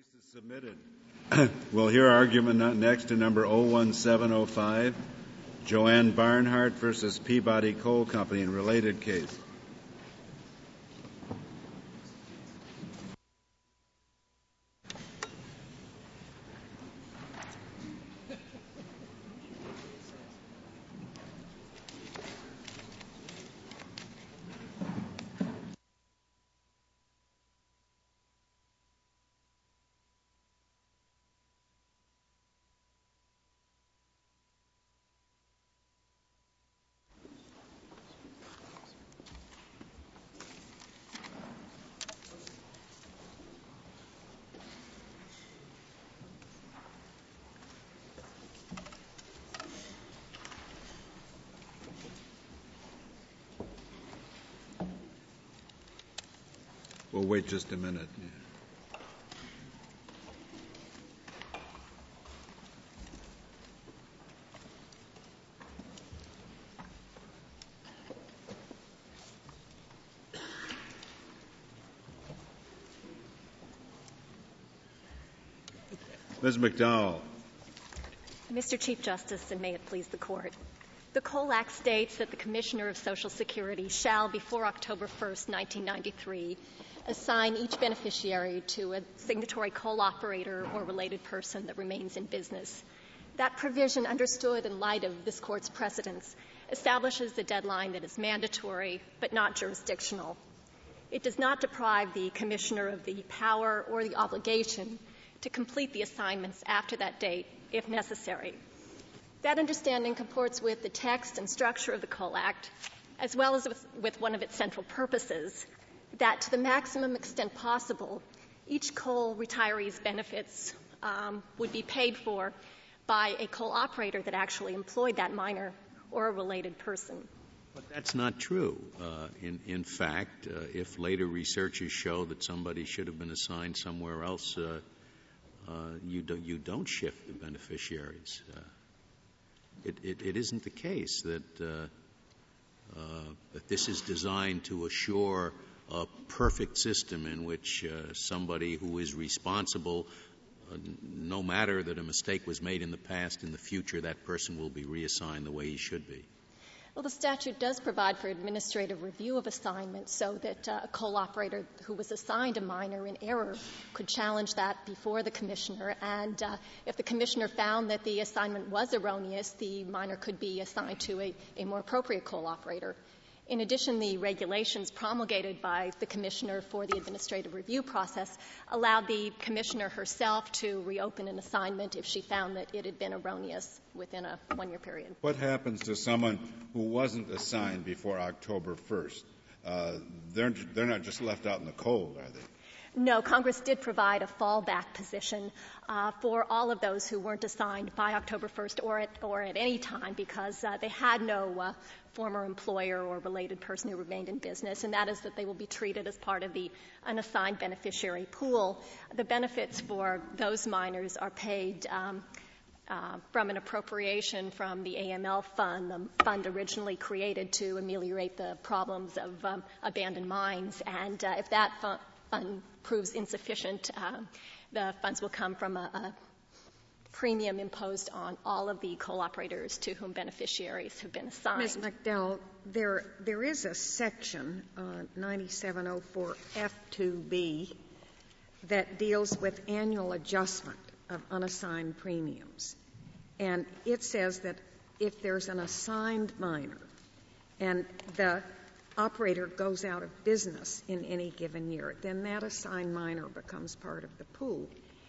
case is submitted. we'll hear argument next in number 01705, Joanne Barnhart versus Peabody Coal Company in related case. We'll wait just a minute. Ms. McDowell. Mr. Chief Justice, and may it please the Court. The Coal Act states that the Commissioner of Social Security shall, before October 1st, 1993, assign each beneficiary to a signatory coal operator or related person that remains in business. That provision, understood in light of this Court's precedents, establishes the deadline that is mandatory but not jurisdictional. It does not deprive the Commissioner of the power or the obligation to complete the assignments after that date, if necessary. That understanding comports with the text and structure of the Coal Act, as well as with, with one of its central purposes, that to the maximum extent possible, each coal retiree's benefits um, would be paid for by a coal operator that actually employed that miner or a related person. But that's not true. Uh, in, in fact, uh, if later researches show that somebody should have been assigned somewhere else, uh, uh, you, do, you don't shift the beneficiaries. Uh, it, it, it isn't the case that, uh, that this is designed to assure a perfect system in which somebody who is responsible no matter that a mistake was made in the past, in the future, that person will be reassigned the way he should be. Well, the statute does provide for administrative review of assignments so that uh, a coal operator who was assigned a miner in error could challenge that before the commissioner. And uh, if the commissioner found that the assignment was erroneous, the miner could be assigned to a, a more appropriate coal operator. In addition, the regulations promulgated by the commissioner for the administrative review process allowed the commissioner herself to reopen an assignment if she found that it had been erroneous within a one year period. What happens to someone who wasn't assigned before October 1st? Uh, they're, they're not just left out in the cold, are they? No, Congress did provide a fallback position uh, for all of those who weren't assigned by October 1st or at, any time because uh, they had no uh, former employer or related person who remained in business, and that is that they will be treated as part of the unassigned beneficiary pool. The benefits for those miners are paid um, from an appropriation from the AML fund, the fund originally created to ameliorate the problems of um, abandoned mines. And if that fund, fund proves insufficient, uh, the funds will come from a, a, premium imposed on all of the coal operators to whom beneficiaries have been assigned. Ms. McDowell, there, there is a section, uh, 9704F2B, that deals with annual adjustment of unassigned premiums. And it says that if there's an assigned miner and the operator goes out of business in any given year, then that assigned miner becomes part of the pool.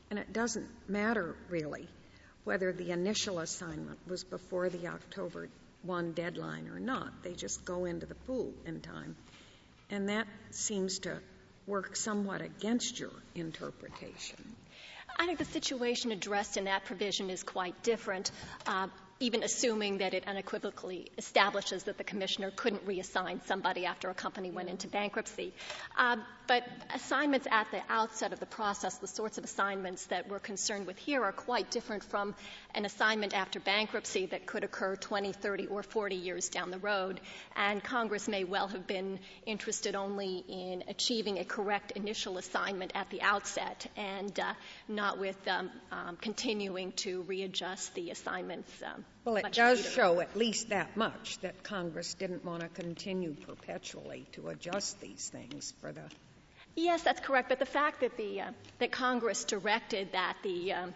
And it doesn't matter really whether the initial assignment was before the October 1 deadline or not. They just go into the pool in time. And that seems to work somewhat against your interpretation. I think the situation addressed in that provision is quite different. Uh, even assuming that it unequivocally establishes that the commissioner couldn't reassign somebody after a company went into bankruptcy. Uh, but assignments at the outset of the process, the sorts of assignments that we're concerned with here, are quite different from an assignment after bankruptcy that could occur 20, 30, or 40 years down the road. And Congress may well have been interested only in achieving a correct initial assignment at the outset and uh, not with um, um, continuing to readjust the assignments. Um, well, it does later. show at least that much that Congress didn't want to continue perpetually to adjust these things for the. Yes, that's correct. But the fact that the uh, that Congress directed that the um,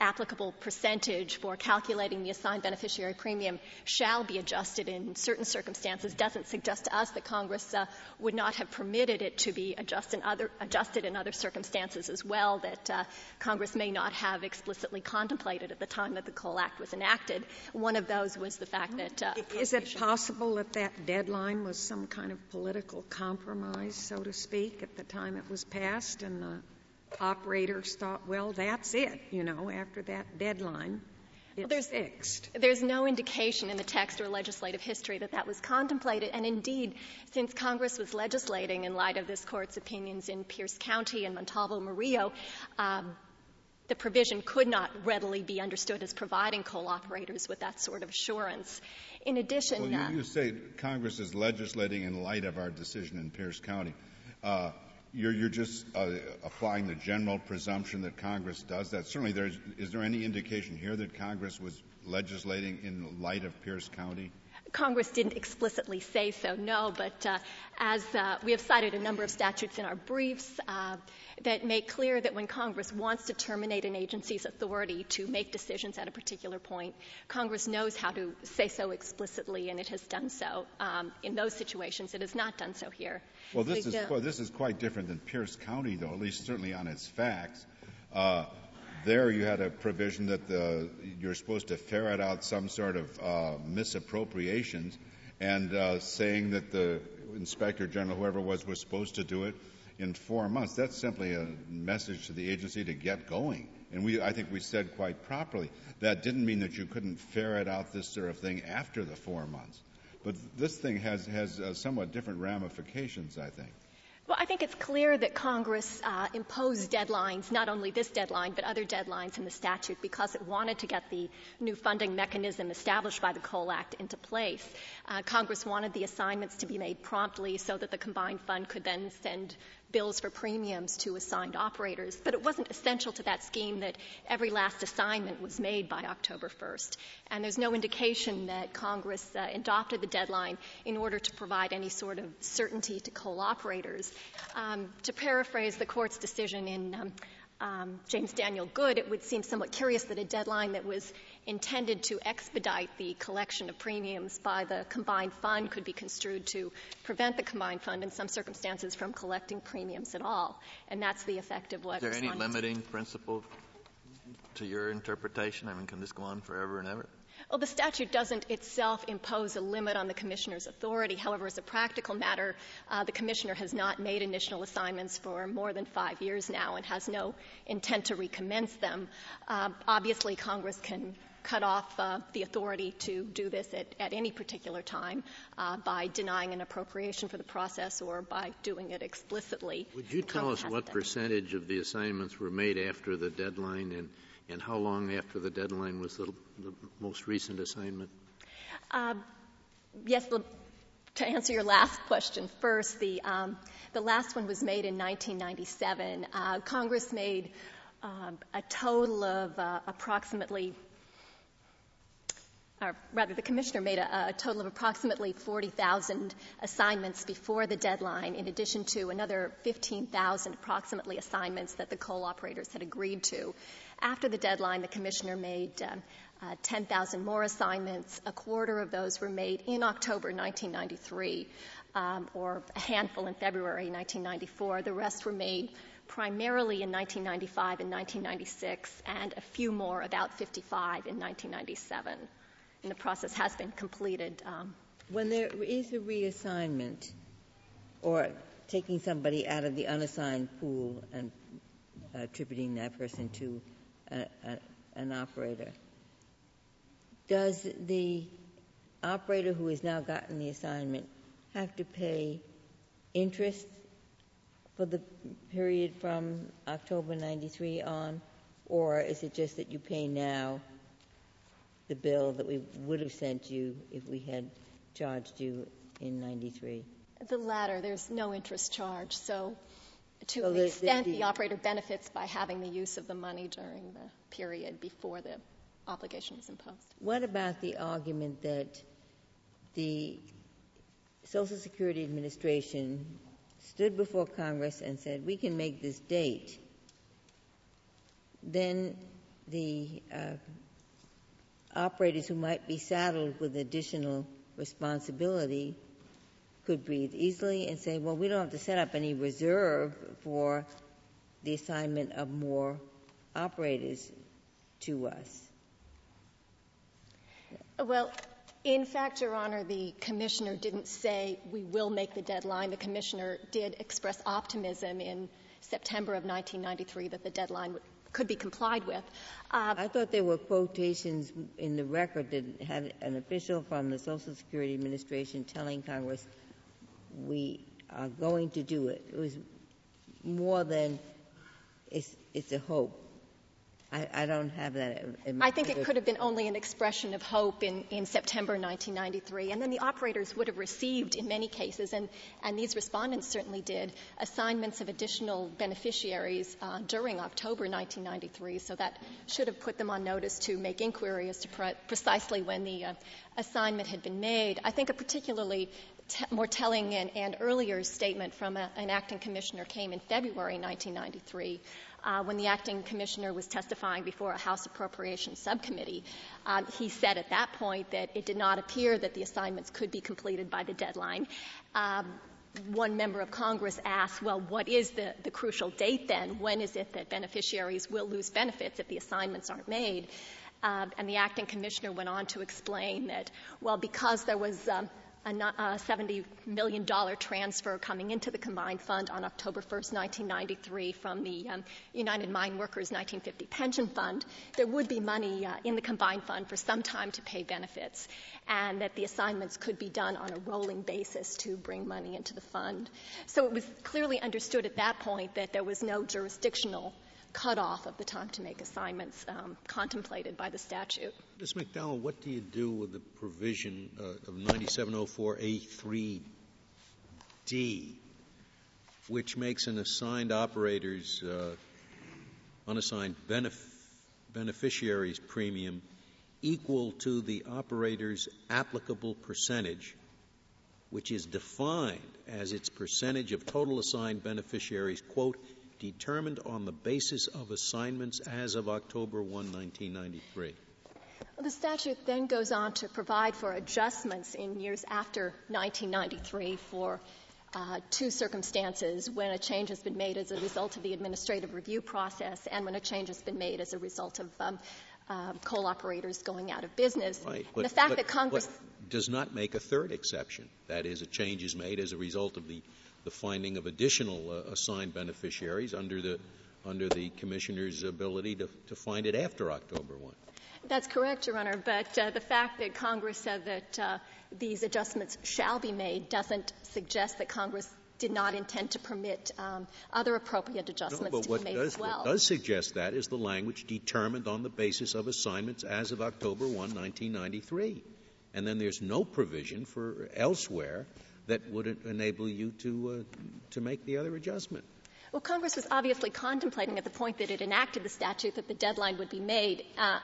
applicable percentage for calculating the assigned beneficiary premium shall be adjusted in certain circumstances doesn't suggest to us that Congress uh, would not have permitted it to be adjust in other, adjusted in other circumstances as well that uh, Congress may not have explicitly contemplated at the time that the Coal Act was enacted. One of those was the fact that uh, is it possible that that deadline was some kind of political compromise, so to speak, at the time it was passed and the operators thought, well, that's it, you know, after that deadline. It's there's, fixed. There's no indication in the text or legislative history that that was contemplated. And indeed, since Congress was legislating in light of this court's opinions in Pierce County and Montalvo Murillo, um, the provision could not readily be understood as providing coal operators with that sort of assurance. In addition, well, you, uh, you say Congress is legislating in light of our decision in Pierce County. Uh, you're, just uh, applying the general presumption that Congress does that. Certainly, is there any indication here that Congress was legislating in light of Pierce County? Congress didn't explicitly say so, no, but uh, as uh, we have cited a number of statutes in our briefs uh, that make clear that when Congress wants to terminate an agency's authority to make decisions at a particular point, Congress knows how to say so explicitly, and it has done so um, in those situations. It has not done so here. Well, this is well, this is quite different than Pierce County, though, at least certainly on its facts. There you had a provision that the, you're supposed to ferret out some sort of uh, misappropriations and uh, saying that the inspector general, whoever was, was supposed to do it in four months. That's simply a message to the agency to get going. And we, I think we said quite properly that didn't mean that you couldn't ferret out this sort of thing after the four months. But this thing has, has uh, somewhat different ramifications, I think. Well, I think it's clear that Congress uh, imposed deadlines, not only this deadline, but other deadlines in the statute, because it wanted to get the new funding mechanism established by the Coal Act into place. Uh, Congress wanted the assignments to be made promptly so that the combined fund could then send bills for premiums to assigned operators. But it wasn't essential to that scheme that every last assignment was made by October 1st. And there's no indication that Congress uh, adopted the deadline in order to provide any sort of certainty to coal operators. Um, to paraphrase the court's decision in um, um, James Daniel Good, it would seem somewhat curious that a deadline that was intended to expedite the collection of premiums by the combined fund could be construed to prevent the combined fund in some circumstances from collecting premiums at all. And that's the effect of what. Is there any limiting principle to your interpretation? I mean, can this go on forever and ever? Well, the statute doesn't itself impose a limit on the commissioner's authority. However, as a practical matter, uh, the commissioner has not made initial assignments for more than five years now and has no intent to recommence them. Uh, obviously, Congress can cut off uh, the authority to do this at, at any particular time uh, by denying an appropriation for the process or by doing it explicitly. Would you tell us what percentage of the assignments were made after the deadline and and how long after the deadline was the, the most recent assignment? Uh, yes, to answer your last question first, the, um, the last one was made in 1997. Uh, Congress made uh, a total of uh, approximately or rather the commissioner made a, a total of approximately 40,000 assignments before the deadline, in addition to another 15,000 approximately assignments that the coal operators had agreed to. After the deadline, the commissioner made uh, uh, 10,000 more assignments. A quarter of those were made in October 1993, um, or a handful in February 1994. The rest were made primarily in 1995 and 1996, and a few more, about 55, in 1997 and the process has been completed. Um, when there is a reassignment or taking somebody out of the unassigned pool and attributing that person to a, a, an operator, does the operator who has now gotten the assignment have to pay interest for the period from October 93 on, or is it just that you pay now the bill that we would have sent you if we had charged you in 93? The latter. There's no interest charge. So to oh, an the- extent, the operator benefits by having the use of the money during the period before the obligation imposed. What about the argument that the Social Security Administration stood before Congress and said, we can make this date, then the uh, operators who might be saddled with additional responsibility could breathe easily and say, well, we don't have to set up any reserve for the assignment of more operators to us. Well, in fact, Your Honor, the commissioner didn't say we will make the deadline. The commissioner did express optimism in September of 1993 that the deadline could be complied with. Uh, I thought there were quotations in the record that had an official from the Social Security Administration telling Congress, we are going to do it. It was more than it's, it's a hope. I, don't have that. I think it could have been only an expression of hope in, September 1993. And then the operators would have received, in many cases, and, these respondents certainly did, assignments of additional beneficiaries uh, during October 1993. So that should have put them on notice to make inquiry as to precisely when the uh, assignment had been made. I think a particularly more telling and, earlier statement from an acting commissioner came in February 1993 uh, when the acting commissioner was testifying before a House Appropriations Subcommittee. Um, he said at that point that it did not appear that the assignments could be completed by the deadline. Um, one member of Congress asked, well, what is the, crucial date then? When is it that beneficiaries will lose benefits if the assignments aren't made? Uh, and the acting commissioner went on to explain that, well, because there was um, a $70 million transfer coming into the combined fund on October 1st, 1993 from the um, United Mine Workers 1950 Pension Fund, there would be money uh, in the combined fund for some time to pay benefits, and that the assignments could be done on a rolling basis to bring money into the fund. So it was clearly understood at that point that there was no jurisdictional cutoff of the time to make assignments um, contemplated by the statute. Ms. McDowell, what do you do with the provision uh, of 9704A3D, which makes an assigned operator's uh, unassigned benef- beneficiary's premium equal to the operator's applicable percentage, which is defined as its percentage of total assigned beneficiaries, quote, determined on the basis of assignments as of October 1, 1993. Well, the statute then goes on to provide for adjustments in years after 1993 for uh, two circumstances when a change has been made as a result of the administrative review process and when a change has been made as a result of um, uh, coal operators going out of business. Right. But, the fact but, that Congress does not make a third exception. That is, a change is made as a result of the, the finding of additional uh, assigned beneficiaries under the under the commissioner's ability to, to find it after October 1. That's correct, Your Honor. But uh, the fact that Congress said that uh, these adjustments shall be made doesn't suggest that Congress did not intend to permit um, other appropriate adjustments to be made as well. What does suggest that is the language determined on the basis of assignments as of October 1, 1993. And then there's no provision for elsewhere that would enable you to, uh, to make the other adjustment. Well, Congress was obviously contemplating at the point that it enacted the statute that the deadline would be made uh,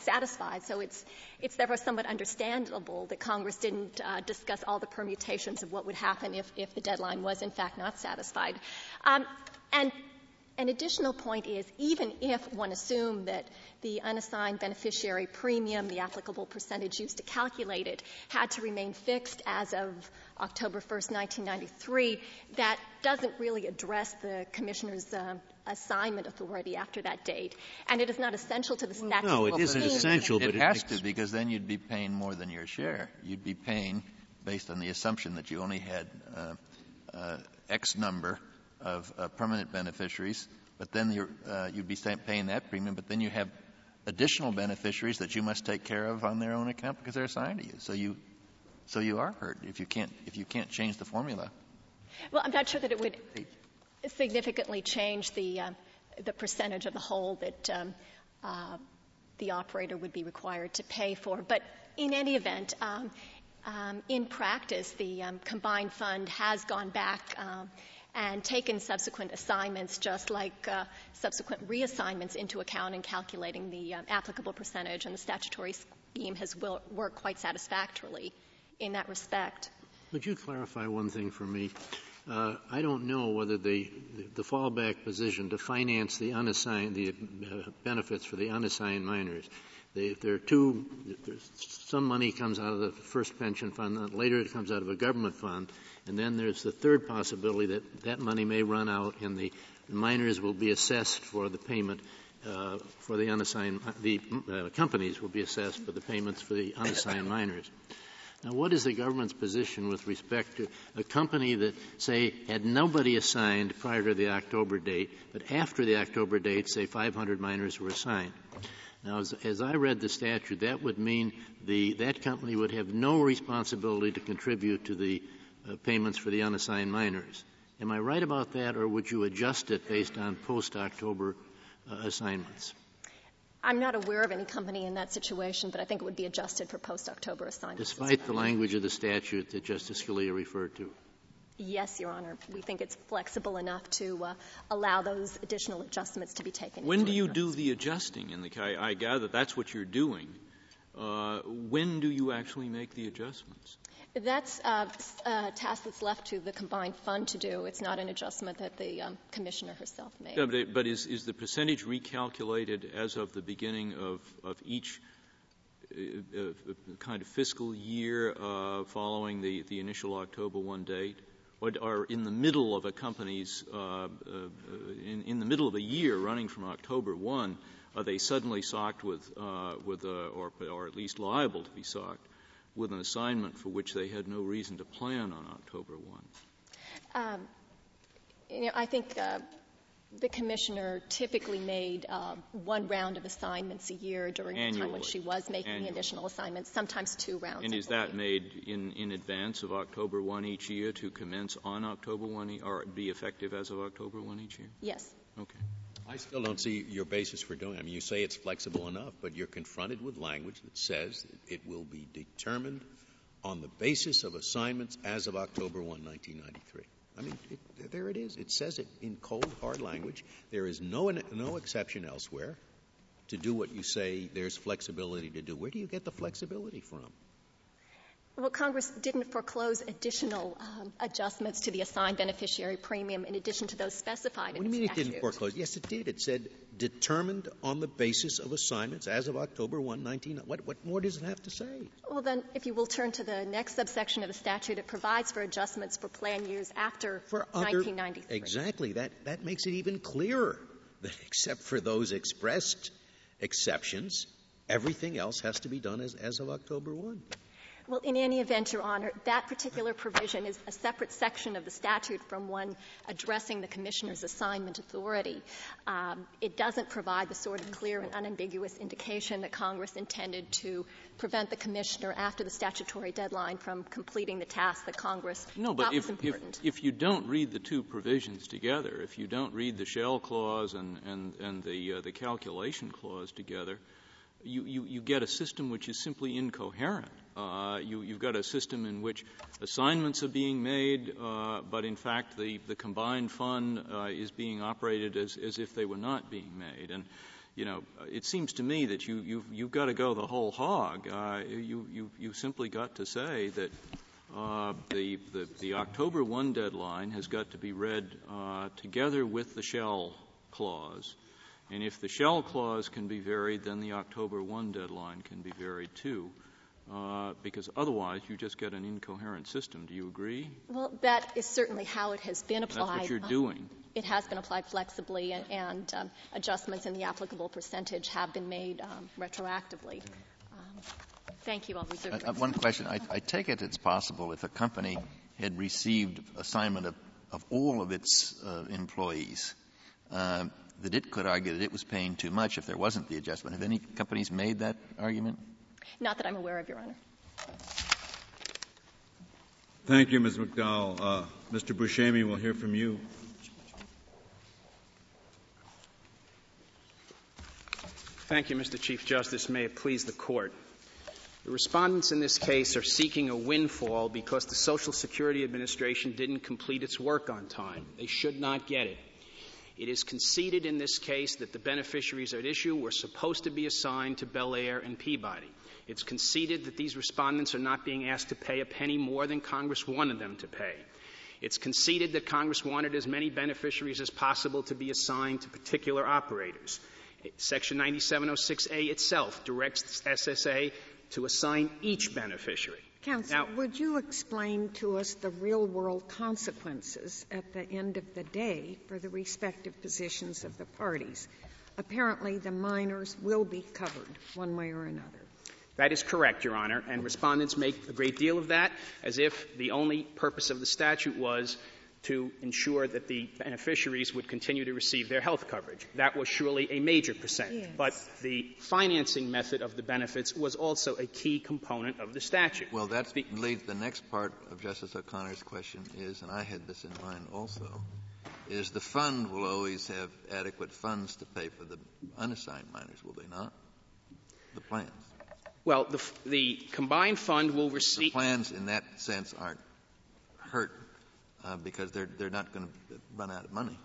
satisfied. So it's, it's therefore somewhat understandable that Congress didn't uh, discuss all the permutations of what would happen if, if the deadline was in fact not satisfied. Um, and an additional point is even if one assumed that the unassigned beneficiary premium, the applicable percentage used to calculate it, had to remain fixed as of October 1st, 1993, that doesn't really address the commissioner's uh, assignment authority after that date. And it is not essential to the statute. no, it Well, isn't essential, It but it has to, because then you'd be paying more than your share. You'd be paying based on the assumption that you only had uh, uh, X number of uh, permanent beneficiaries, but then you're, uh, you'd be paying that premium, but then you have additional beneficiaries that you must take care of on their own account because they're assigned to you. So you, so you are hurt if you can't, if you can't change the formula. Well, I'm not sure that it would significantly change the, uh, the percentage of the whole that um, uh, the operator would be required to pay for. But in any event, um, um, in practice, the um, combined fund has gone back um, and taken subsequent assignments, just like uh, subsequent reassignments, into account in calculating the uh, applicable percentage, and the statutory scheme has will, worked quite satisfactorily in that respect. Would you clarify one thing for me? Uh, I don't know whether the, the fallback position to finance the unassigned the uh, benefits for the unassigned miners they, there are two, some money comes out of the first pension fund, later it comes out of a government fund, and then there's the third possibility that that money may run out and the miners will be assessed for the payment uh, for the unassigned, the uh, companies will be assessed for the payments for the unassigned miners. Now, what is the government's position with respect to a company that, say, had nobody assigned prior to the October date, but after the October date, say 500 miners were assigned? Now, as, as I read the statute, that would mean the, that company would have no responsibility to contribute to the uh, payments for the unassigned miners. Am I right about that, or would you adjust it based on post-October uh, assignments? I'm not aware of any company in that situation, but I think it would be adjusted for post-October assignments. Despite the language of the statute that Justice Scalia referred to. Yes, Your Honor. We think it's flexible enough to uh, allow those additional adjustments to be taken. When do you do the adjusting? In the I, I gather that's what you're doing. Uh, when do you actually make the adjustments? That's uh, a task that's left to the combined fund to do. It's not an adjustment that the um, commissioner herself made. Yeah, but, but, is, is the percentage recalculated as of the beginning of, of each uh, uh, kind of fiscal year uh, following the, the initial October 1 date? or are in the middle of a company's, uh, uh, in, in, the middle of a year running from October 1, are they suddenly socked with, uh, with a, or, or at least liable to be socked with an assignment for which they had no reason to plan on October 1? Um, you know, I think uh, the commissioner typically made uh, one round of assignments a year during Annually. the time when she was making Annually. the additional assignments, sometimes two rounds. And is that made in, in advance of October 1 each year to commence on October 1 e- or be effective as of October 1 each year? Yes. Okay. I still don't see your basis for doing it. I mean, you say it's flexible enough, but you're confronted with language that says it will be determined on the basis of assignments as of October 1, 1993. I mean, it, there it is. It says it in cold, hard language. There is no, no exception elsewhere to do what you say there's flexibility to do. Where do you get the flexibility from? Well, Congress didn't foreclose additional um, adjustments to the assigned beneficiary premium in addition to those specified what do you mean statute. it didn't foreclose? Yes, it did. It said determined on the basis of assignments as of October 1, 19. What, what more does it have to say? Well, then, if you will turn to the next subsection of the statute, it provides for adjustments for plan years after for other, 1993. Exactly. That, that makes it even clearer that except for those expressed exceptions, everything else has to be done as, as of October 1. Well, in any event, Your Honor, that particular provision is a separate section of the statute from one addressing the commissioner's assignment authority. Um, it doesn't provide the sort of clear and unambiguous indication that Congress intended to prevent the commissioner after the statutory deadline from completing the task that Congress no, thought but was if, important. If, if you don't read the two provisions together, if you don't read the shall clause and, and, and the, uh, the calculation clause together, you, you, you get a system which is simply incoherent. Uh, you, you've got a system in which assignments are being made, uh, but in fact the, the combined fund uh, is being operated as, as if they were not being made. And you know, it seems to me that you, you've, you've got to go the whole hog. Uh, you, you, you simply got to say that uh, the, the, the October 1 deadline has got to be read uh, together with the shall clause. And if the shall clause can be varied, then the October 1 deadline can be varied too. Uh, because otherwise you just get an incoherent system. Do you agree? Well, that is certainly how it has been applied. That's what you're doing. It has been applied flexibly, and, and um, adjustments in the applicable percentage have been made um, retroactively. Um, thank you. I'll reserve. Uh, one question. I, I, take it it's possible if a company had received assignment of, of all of its uh, employees, uh, that it could argue that it was paying too much if there wasn't the adjustment. Have any companies made that argument? Not that I'm aware of, Your Honor. Thank you, Ms. McDowell. Uh, Mr. Buscemi, we'll hear from you. Thank you, Mr. Chief Justice. May it please the Court. The respondents in this case are seeking a windfall because the Social Security Administration didn't complete its work on time. They should not get it. It is conceded in this case that the beneficiaries at issue were supposed to be assigned to Bellaire and Peabody. It's conceded that these respondents are not being asked to pay a penny more than Congress wanted them to pay. It's conceded that Congress wanted as many beneficiaries as possible to be assigned to particular operators. Section 9706A itself directs SSA to assign each beneficiary. Counsel, Now- would you explain to us the real-world consequences at the end of the day for the respective positions of the parties? Apparently, the miners will be covered one way or another. That is correct, Your Honor, and respondents make a great deal of that as if the only purpose of the statute was to ensure that the beneficiaries would continue to receive their health coverage. That was surely a major percent. Yes. But the financing method of the benefits was also a key component of the statute. Well, that leads the next part of Justice O'Connor's question is, and I had this in mind also, is the fund will always have adequate funds to pay for the unassigned miners, will they not? The plans. Well, the, the combined fund will receive. The receive. plans in that sense aren't hurt uh, because they're, they're not going to run out of money.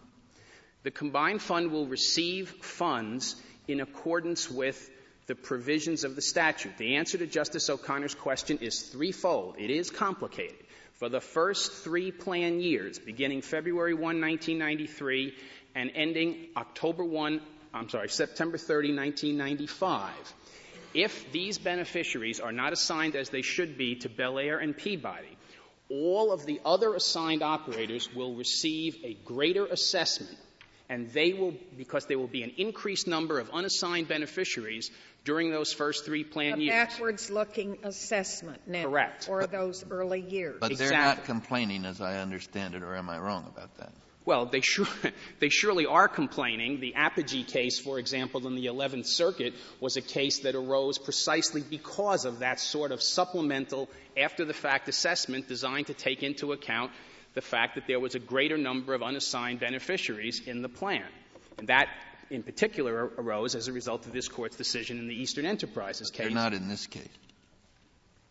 The combined fund will receive funds in accordance with the provisions of the statute. The answer to Justice O'Connor's question is threefold. It is complicated. For the first three plan years, beginning February 1, 1993, and ending October 1, I'm sorry, September 30, 1995, if these beneficiaries are not assigned as they should be to Bellaire and Peabody, all of the other assigned operators will receive a greater assessment and they will, because there will be an increased number of unassigned beneficiaries during those first three plan A years. backwards-looking assessment now. Correct. For those early years. But they're not complaining, as I understand it, or am I wrong about that? Well, they, sure, they surely are complaining. The Apogee case, for example, in the 11th Circuit, was a case that arose precisely because of that sort of supplemental, after the fact assessment designed to take into account the fact that there was a greater number of unassigned beneficiaries in the plan. And that, in particular, arose as a result of this Court's decision in the Eastern Enterprises case. They're not in this case.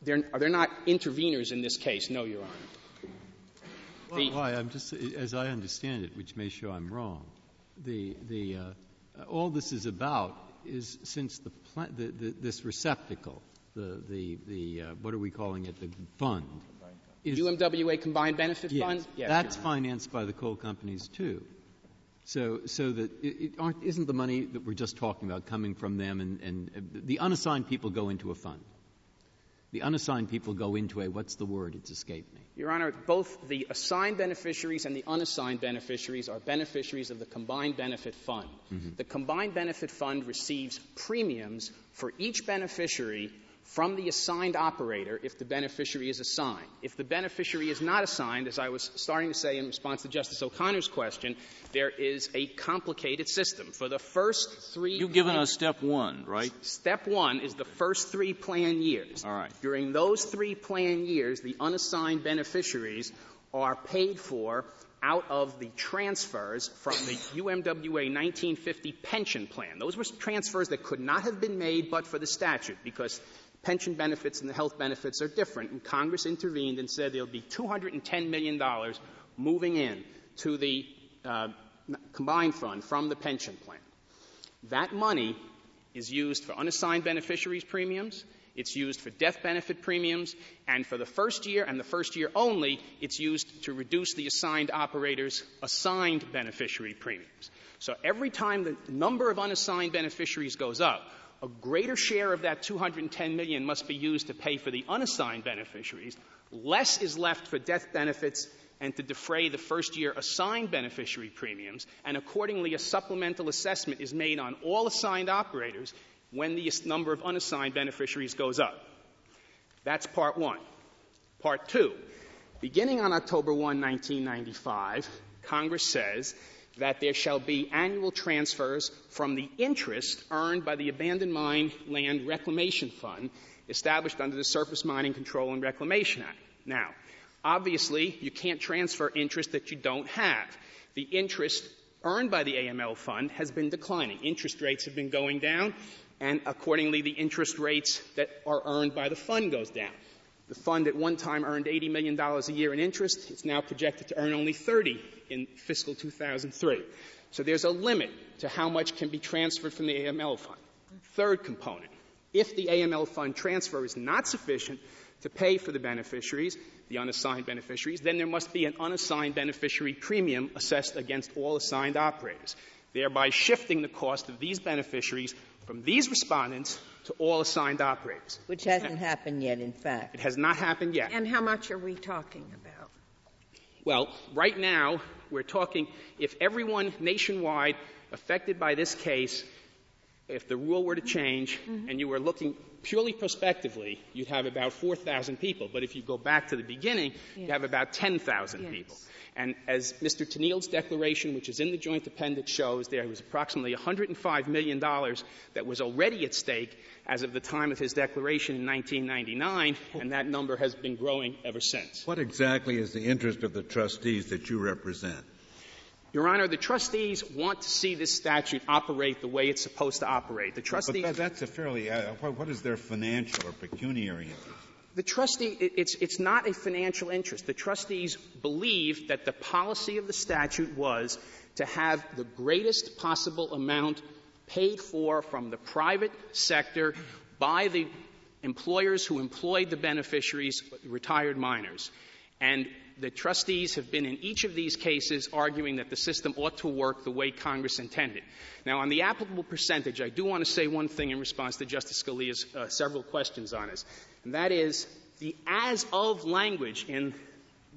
They're, they're not interveners in this case, no, Your Honor. The- Why, I'm just, as I understand it, which may show I'm wrong, the, the, uh, all this is about is since the, pla- the, the this receptacle, the, the, the, uh, what are we calling it, the fund, is, UMWA Combined Benefit yes, Fund? Yes, that's Your financed by the coal companies too. So, so that it, it aren't, isn't the money that we're just talking about coming from them and, and uh, the unassigned people go into a fund. The unassigned people go into a, what's the word? It's escaped me. Your Honor, both the assigned beneficiaries and the unassigned beneficiaries are beneficiaries of the combined benefit fund. Mm-hmm. The combined benefit fund receives premiums for each beneficiary from the assigned operator if the beneficiary is assigned. If the beneficiary is not assigned, as I was starting to say in response to Justice O'Connor's question, there is a complicated system. For the first three You've given us step one, right? Step one is the first three plan years. All right. During those three plan years, the unassigned beneficiaries are paid for out of the transfers from the UMWA 1950 pension plan. Those were transfers that could not have been made but for the statute because pension benefits and the health benefits are different. And Congress intervened and said there'll be $210 million moving in to the uh, combined fund from the pension plan. That money is used for unassigned beneficiaries premiums, it's used for death benefit premiums, and for the first year and the first year only, it's used to reduce the assigned operators' assigned beneficiary premiums. So every time the number of unassigned beneficiaries goes up, a greater share of that 210 million must be used to pay for the unassigned beneficiaries. Less is left for death benefits and to defray the first year assigned beneficiary premiums, and accordingly a supplemental assessment is made on all assigned operators when the number of unassigned beneficiaries goes up. That's part one. Part two, beginning on October 1, 1995, Congress says that there shall be annual transfers from the interest earned by the Abandoned Mine Land Reclamation Fund established under the Surface Mining Control and Reclamation Act. Now, obviously, you can't transfer interest that you don't have. The interest earned by the AML fund has been declining. Interest rates have been going down, and accordingly, the interest rates that are earned by the fund goes down. The fund at one time earned $80 million a year in interest. It's now projected to earn only 30 in fiscal 2003. So there's a limit to how much can be transferred from the AML fund. Third component, if the AML fund transfer is not sufficient to pay for the beneficiaries, the unassigned beneficiaries, then there must be an unassigned beneficiary premium assessed against all assigned operators, thereby shifting the cost of these beneficiaries from these respondents to all assigned operators. Which hasn't happened yet, in fact. It has not happened yet. And how much are we talking about? Well, right now, we're talking if everyone nationwide affected by this case, if the rule were to change mm-hmm. and you were looking purely prospectively, you'd have about 4,000 people. But if you go back to the beginning, you have about 10,000 Yes. people. And as Mr. Tennille's declaration, which is in the joint appendix, shows, there was approximately $105 million that was already at stake as of the time of his declaration in 1999, and that number has been growing ever since. What exactly is the interest of the trustees that you represent? Your Honor, the trustees want to see this statute operate the way it's supposed to operate. The But trustees that, that's a fairly, uh, what, is their financial or pecuniary interest? The trustee, it's, it's not a financial interest. The trustees believe that the policy of the statute was to have the greatest possible amount paid for from the private sector by the employers who employed the beneficiaries, retired miners. And the trustees have been in each of these cases arguing that the system ought to work the way Congress intended. Now, on the applicable percentage, I do want to say one thing in response to Justice Scalia's uh, several questions on this, and that is the as of language in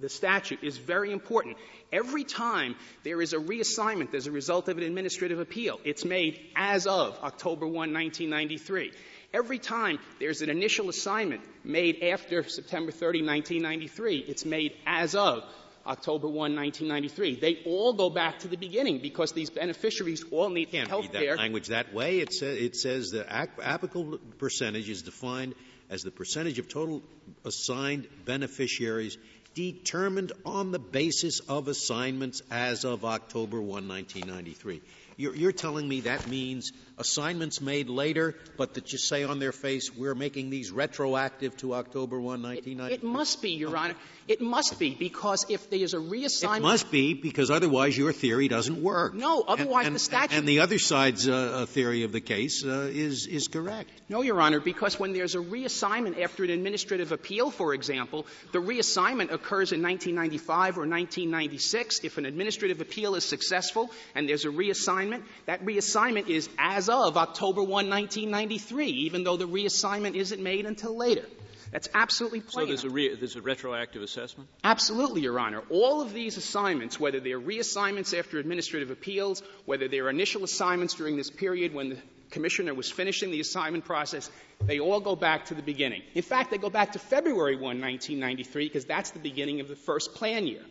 the statute is very important. Every time there is a reassignment as a result of an administrative appeal, it's made as of October 1, 1993. Every time there's an initial assignment made after September 30, 1993, it's made as of October 1, 1993. They all go back to the beginning because these beneficiaries all need health care. can't read that language that way. It, sa- it says the applicable percentage is defined as the percentage of total assigned beneficiaries determined on the basis of assignments as of October 1, 1993. You're, you're telling me that means assignments made later, but that you say on their face, we're making these retroactive to October 1, 1993? It must be, Your Honor. It must be because if there is a reassignment. It must be, because otherwise your theory doesn't work. No, otherwise and, the statute. And the other side's uh, theory of the case uh, is, is correct. No, Your Honor, because when there's a reassignment after an administrative appeal, for example, the reassignment occurs in 1995 or 1996. If an administrative appeal is successful and there's a reassignment, that reassignment is as of October 1, 1993, even though the reassignment isn't made until later. That's absolutely So plain. there's a, re- there's a retroactive assessment? Absolutely, Your Honor. All of these assignments, whether they're reassignments after administrative appeals, whether they're initial assignments during this period when the commissioner was finishing the assignment process, they all go back to the beginning. In fact, they go back to February 1, 1993, because that's the beginning of the first plan year.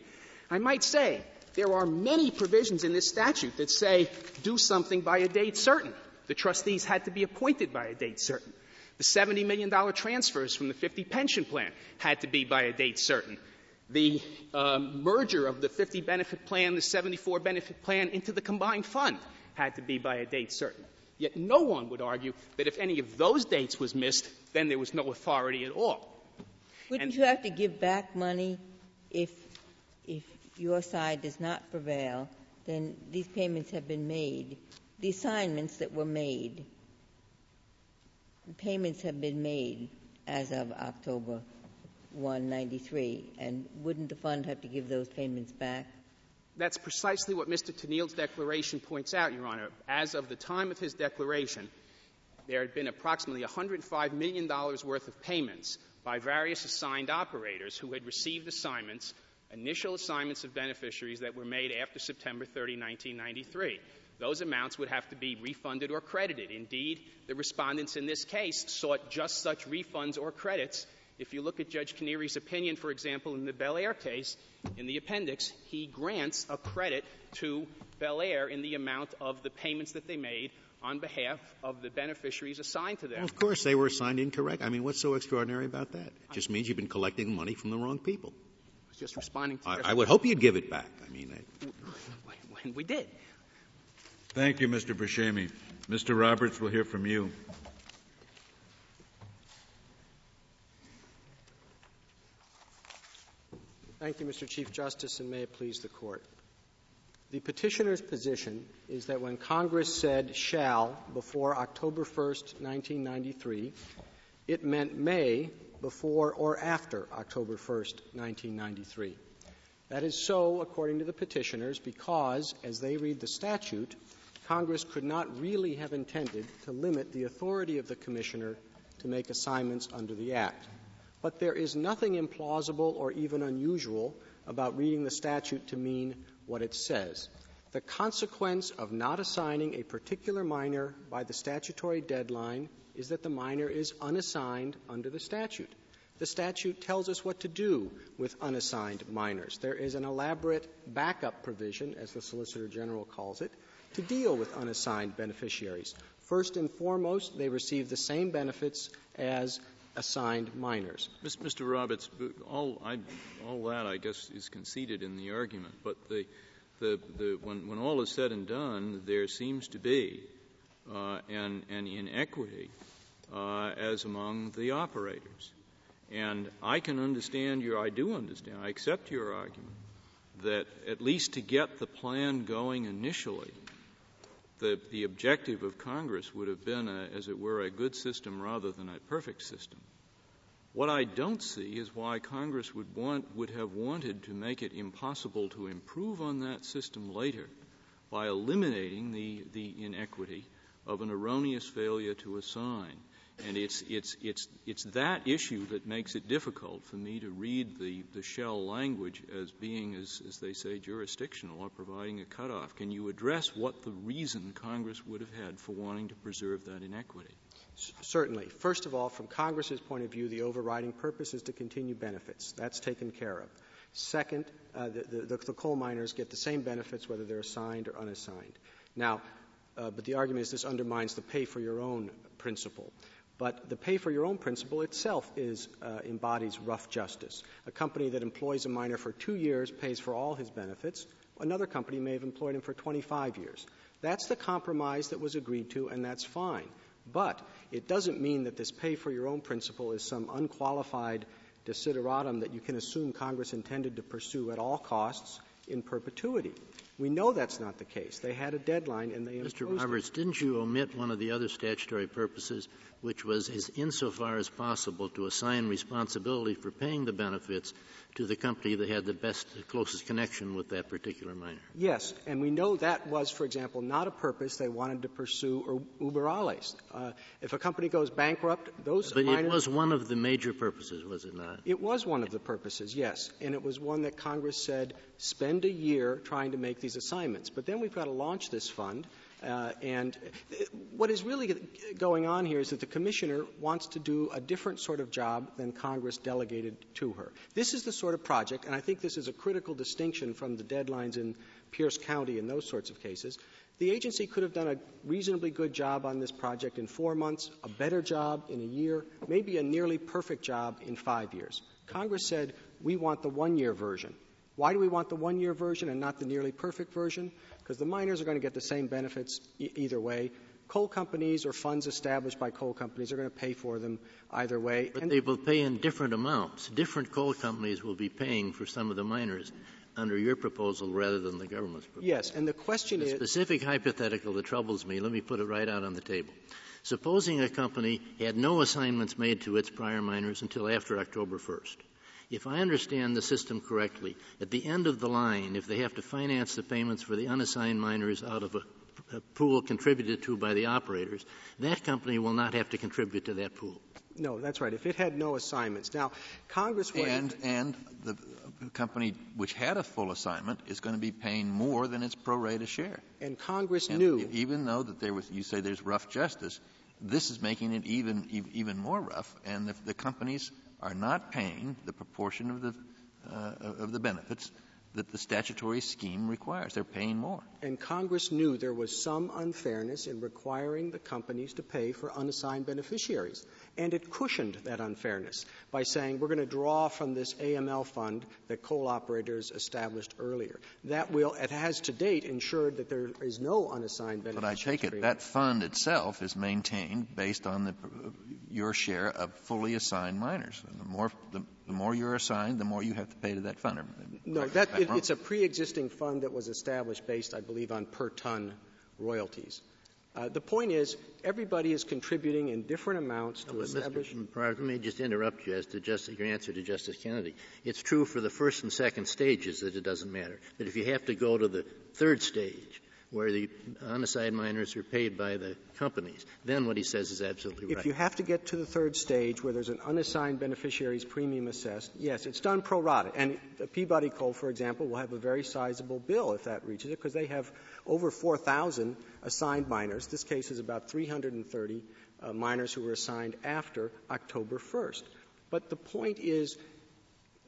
I might say there are many provisions in this statute that say do something by a date certain. The trustees had to be appointed by a date certain. The $70 million transfers from the 50 pension plan had to be by a date certain. The um, merger of the 50 benefit plan, the 74 benefit plan into the combined fund had to be by a date certain. Yet no one would argue that if any of those dates was missed, then there was no authority at all. Wouldn't And- you have to give back money if, if your side does not prevail, then these payments have been made, the assignments that were made, the payments have been made as of October 1, 93, and wouldn't the fund have to give those payments back? That's precisely what Mr. Tennille's declaration points out, Your Honor. As of the time of his declaration, there had been approximately $105 million worth of payments by various assigned operators who had received assignments, initial assignments of beneficiaries that were made after September 30, 1993. Those amounts would have to be refunded or credited. Indeed, the respondents in this case sought just such refunds or credits. If you look at Judge Caneri's opinion, for example, in the Bellaire case, in the appendix, he grants a credit to Bellaire in the amount of the payments that they made on behalf of the beneficiaries assigned to them. Well, of course, they were assigned incorrect. I mean, what's so extraordinary about that? It just means you've been collecting money from the wrong people. I was just responding to I, would hope you'd give it back. I mean, I, when we did. Thank you, Mr. Buscemi. Mr. Roberts, we'll hear from you. Thank you, Mr. Chief Justice, and may it please the Court. The petitioner's position is that when Congress said shall before October 1st, 1993, it meant may before or after October 1st, 1993. That is so, according to the petitioners, because, as they read the statute, Congress could not really have intended to limit the authority of the Commissioner to make assignments under the Act. But there is nothing implausible or even unusual about reading the statute to mean what it says. The consequence of not assigning a particular miner by the statutory deadline is that the miner is unassigned under the statute. The statute tells us what to do with unassigned miners. There is an elaborate backup provision, as the Solicitor General calls it, to deal with unassigned beneficiaries. First and foremost, they receive the same benefits as assigned miners. Mr. Roberts, all, I, all that, I guess, is conceded in the argument. But the, the, the, when, when all is said and done, there seems to be uh, an, an inequity uh, as among the operators. And I can understand your, I do understand, I accept your argument that at least to get the plan going initially, the, objective of Congress would have been, as it were, a good system rather than a perfect system. What I don't see is why Congress would want, would have wanted to make it impossible to improve on that system later by eliminating the, the inequity of an erroneous failure to assign. And it's, it's, it's, it's that issue that makes it difficult for me to read the, the shall language as being, as, as they say, jurisdictional or providing a cutoff. Can you address what the reason Congress would have had for wanting to preserve that inequity? Certainly. First of all, from Congress's point of view, the overriding purpose is to continue benefits. That's taken care of. Second, uh, the, the, the coal miners get the same benefits whether they're assigned or unassigned. Now, uh, but the argument is this undermines the pay for your own principle. But the pay for your own principle itself is, uh, embodies rough justice. A company that employs a miner for two years pays for all his benefits. Another company may have employed him for 25 years. That's the compromise that was agreed to, and that's fine. But it doesn't mean that this pay for your own principle is some unqualified desideratum that you can assume Congress intended to pursue at all costs in perpetuity. We know that's not the case. They had a deadline and they Mr. Roberts, it. didn't you omit one of the other statutory purposes, which was as insofar as possible to assign responsibility for paying the benefits to the company that had the best, closest connection with that particular miner? Yes, and we know that was, for example, not a purpose they wanted to pursue or uber alles. Uh, if a company goes bankrupt, those But miners, it was one of the major purposes, was it not? It was one of the purposes, yes, and it was one that Congress said spend a year trying to make these assignments. But then we've got to launch this fund, uh, and what is really going on here is that the commissioner wants to do a different sort of job than Congress delegated to her. This is the sort of project, and I think this is a critical distinction from the deadlines in Pierce County and those sorts of cases. The agency could have done a reasonably good job on this project in four months, a better job in a year, maybe a nearly perfect job in five years. Congress said, we want the one year version. Why do we want the one year version and not the nearly perfect version? Because the miners are going to get the same benefits e- either way. Coal companies or funds established by coal companies are going to pay for them either way. But And they will pay in different amounts. Different coal companies will be paying for some of the miners under your proposal rather than the government's proposal. yes, and the question The is specific hypothetical that troubles me, let me put it right out on the table. Supposing a company had no assignments made to its prior miners until after October 1st. If I understand the system correctly, at the end of the line, if they have to finance the payments for the unassigned miners out of a, a pool contributed to by the operators, that company will not have to contribute to that pool. no, that's right. If it had no assignments. Now, Congress went And, and the company which had a full assignment is going to be paying more than its pro rata share. and Congress And knew Even though that there was, you say there's rough justice, this is making it even, even more rough, and the, the companies are not paying the proportion of the, uh, of the benefits that the statutory scheme requires. They're paying more. And Congress knew there was some unfairness in requiring the companies to pay for unassigned beneficiaries. And it cushioned that unfairness by saying we're going to draw from this AML fund that coal operators established earlier. That will, it has to date ensured that there is no unassigned beneficiaries. But I take it that fund itself is maintained based on the, your share of fully assigned miners. The more, the, the more you're assigned, the more you have to pay to that fund. No, Correct? that, it, it's a pre-existing fund that was established based, I believe, on per ton royalties. Uh, the point is, everybody is contributing in different amounts to But establish. Mr. Pryor, let me just interrupt you as to Justice, your answer to Justice Kennedy. It's true for the first and second stages that it doesn't matter. But if you have to go to the third stage, where the unassigned miners are paid by the companies, then what he says is absolutely right. If you have to get to the third stage where there's an unassigned beneficiary's premium assessed, yes, it's done pro rata. And Peabody Coal, for example, will have a very sizable bill if that reaches it because they have over 4,000 assigned miners. This case is about 330 uh, who were assigned after October 1st. But the point is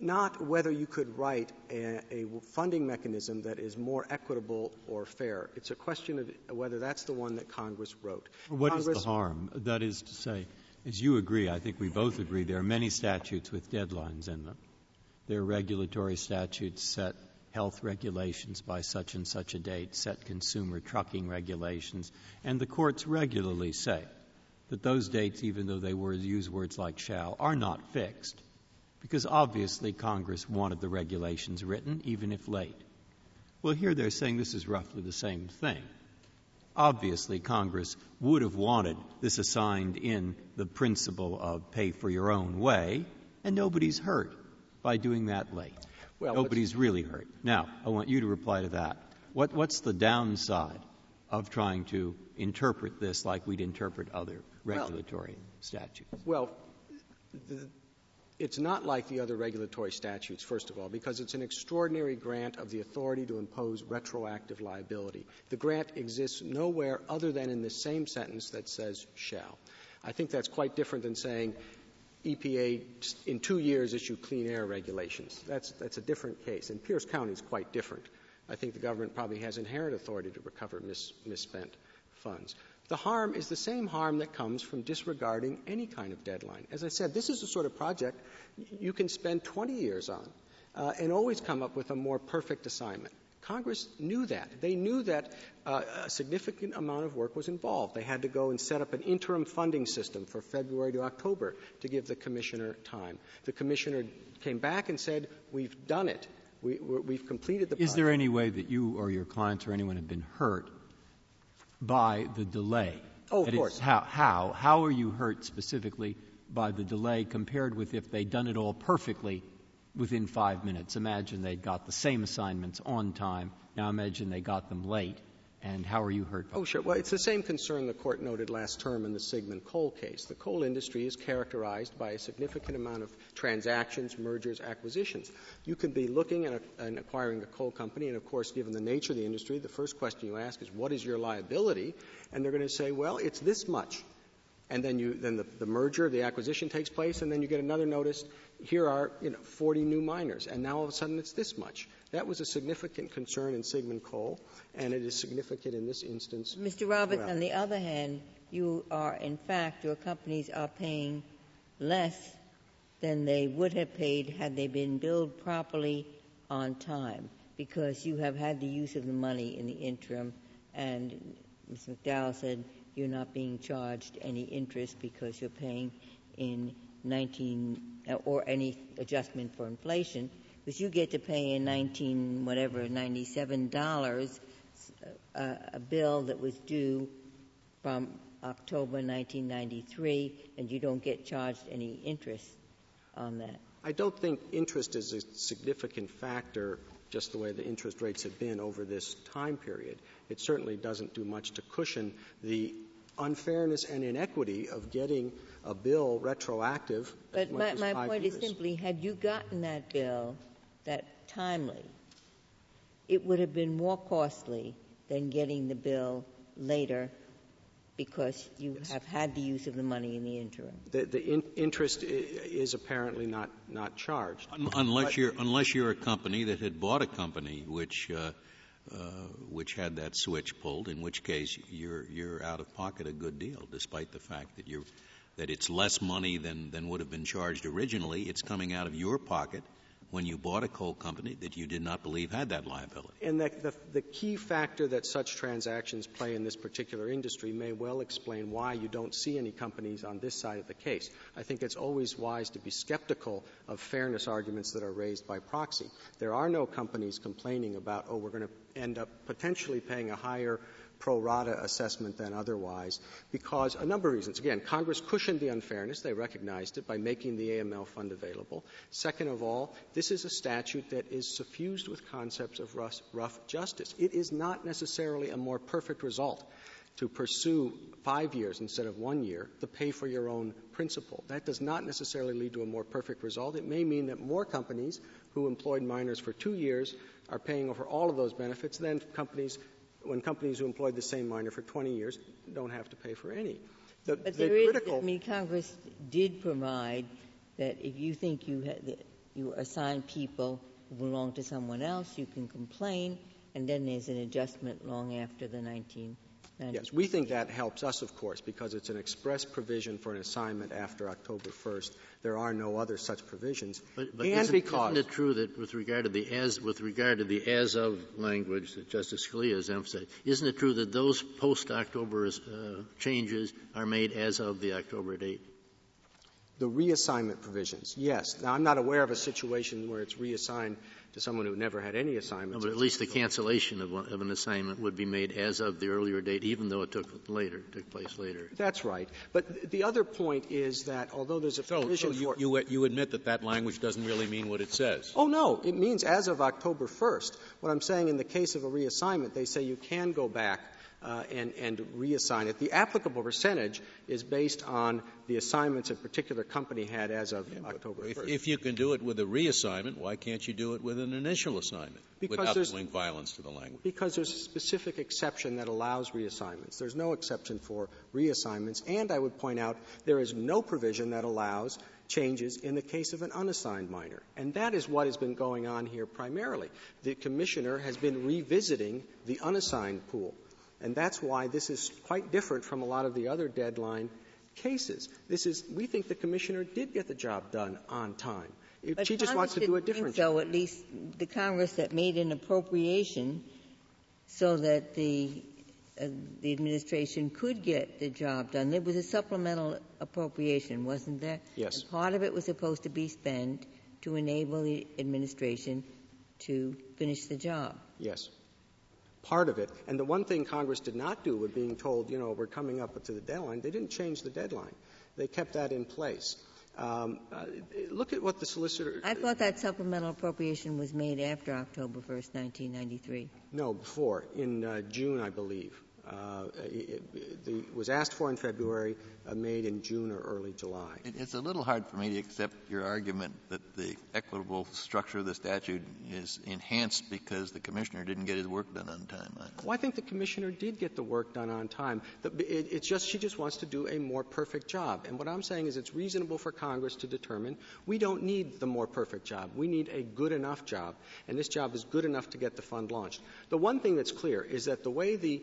not whether you could write a, a funding mechanism that is more equitable or fair. It's a question of whether that's the one that Congress wrote. What is Congress, the harm? That is to say, as you agree, I think we both agree, there are many statutes with deadlines in them. There are regulatory statutes set health regulations by such and such a date, set consumer trucking regulations, and the courts regularly say that those dates, even though they were, use words like shall, are not fixed, because obviously Congress wanted the regulations written, even if late. Well, here they're saying this is roughly the same thing. Obviously, Congress would have wanted this assigned in the principle of pay for your own way, and nobody's hurt by doing that late. Well, nobody's really hurt. Now, I want you to reply to that. What, what's the downside of trying to interpret this like we'd interpret other regulatory statutes? Well, the, it's not like the other regulatory statutes, first of all, because it's an extraordinary grant of the authority to impose retroactive liability. The grant exists nowhere other than in the same sentence that says shall. I think that's quite different than saying EPA in two years issue clean air regulations. That's, that's a different case. And Pierce County is quite different. I think the government probably has inherent authority to recover mis, misspent funds. The harm is the same harm that comes from disregarding any kind of deadline. As I said, this is the sort of project you can spend 20 years on uh, and always come up with a more perfect assignment. Congress knew that. They knew that uh, a significant amount of work was involved. They had to go and set up an interim funding system for February to October to give the commissioner time. The commissioner came back and said, "We've done it. We, have completed the." Is project. there any way that you or your clients or anyone have been hurt by the delay? Oh, of course. How, how, how are you hurt specifically by the delay compared with if they'd done it all perfectly within five minutes? Imagine they'd got the same assignments on time. Now imagine they got them late. And how are you hurt? Oh, sure. Well, it's the same concern the court noted last term in the Sigmon coal case. The coal industry is characterized by a significant amount of transactions, mergers, acquisitions. You could be looking at a, and acquiring a coal company, and of course, given the nature of the industry, the first question you ask is, what is your liability? And they're going to say, well, it's this much. And then you, then the, the merger, the acquisition takes place, and then you get another notice. Here are, you know, 40 new miners, and now all of a sudden it's this much. That was a significant concern in Sigmon Coal, and it is significant in this instance. Mr. Roberts, well. on the other hand, you are, in fact, your companies are paying less than they would have paid had they been billed properly on time, because you have had the use of the money in the interim, and Ms. McDowell said you're not being charged any interest because you're paying in 19 or any adjustment for inflation because you get to pay in 19 whatever 97 dollars uh, a bill that was due from October 1993 and you don't get charged any interest on that. I don't think interest is a significant factor just the way the interest rates have been over this time period. It certainly doesn't do much to cushion the unfairness and inequity of getting a bill retroactive. But my, my point years. is simply, had you gotten that bill that timely, it would have been more costly than getting the bill later because you have had the use of the money in the interim. The, the in, interest is apparently not, not charged. Unless but, you're, unless you're a company that had bought a company which, uh, Uh, which had that switch pulled, in which case you're, you're out of pocket a good deal, despite the fact that you're, that it's less money than, than would have been charged originally. It's coming out of your pocket when you bought a coal company that you did not believe had that liability. And the, the, the, key factor that such transactions play in this particular industry may well explain why you don't see any companies on this side of the case. I think it's always wise to be skeptical of fairness arguments that are raised by proxy. There are no companies complaining about, oh, we're going to end up potentially paying a higher pro rata assessment than otherwise because a number of reasons. Again, Congress cushioned the unfairness. They recognized it by making the AML fund available. Second of all, this is a statute that is suffused with concepts of rough, rough justice. It is not necessarily a more perfect result to pursue five years instead of one year, the pay for your own principle. That does not necessarily lead to a more perfect result. It may mean that more companies who employed miners for two years are paying over all of those benefits than companies when companies who employed the same miner for 20 years don't have to pay for any. The, but the there critical, is, I mean, Congress did provide that if you think you had, you assign people who belong to someone else, you can complain, and then there's an adjustment long after the 19 Yes, we think that helps us, of course, because it's an express provision for an assignment after October 1st. There are no other such provisions, but, but and isn't, because isn't it true that with regard to the as with regard to the as of language that Justice Scalia has emphasized, isn't it true that those post October uh, changes are made as of the October date? The reassignment provisions, yes. Now, I'm not aware of a situation where it's reassigned to someone who never had any assignments. No, but at least the cancellation of, one, of, an assignment would be made as of the earlier date, even though it took later, took place later. That's right. But the other point is that although there's a provision so, so you, you, you admit that that language doesn't really mean what it says. Oh no, it means as of October 1st. What I'm saying in the case of a reassignment, they say you can go back uh, and, and reassign it. The applicable percentage is based on the assignments a particular company had as of yeah, October 1st. If, if, you can do it with a reassignment, why can't you do it with an initial assignment because without doing violence to the language? Because there's a specific exception that allows reassignments. There's no exception for reassignments, and I would point out there is no provision that allows changes in the case of an unassigned miner. And that is what has been going on here primarily. The commissioner has been revisiting the unassigned pool. And that's why this is quite different from a lot of the other deadline cases. This is, we think the commissioner did get the job done on time. But she just Congress wants to do a different so, at least the Congress that made an appropriation so that the uh, the administration could get the job done. There was a supplemental appropriation, wasn't there? Yes. And part of it was supposed to be spent to enable the administration to finish the job. Yes part of it. And the one thing Congress did not do with being told, you know, we're coming up to the deadline, they didn't change the deadline. They kept that in place. Um, uh, look at what the solicitor. I thought that supplemental appropriation was made after October 1st, 1993. No, before, in uh, June, I believe. Uh, it, it, was asked for in February, uh, made in June or early July. It, it's a little hard for me to accept your argument that the equitable structure of the statute is enhanced because the commissioner didn't get his work done on time. Well, I think the commissioner did get the work done on time. The, it's just she just wants to do a more perfect job. And what I'm saying is it's reasonable for Congress to determine we don't need the more perfect job. We need a good enough job, and this job is good enough to get the fund launched. The one thing that's clear is that the way the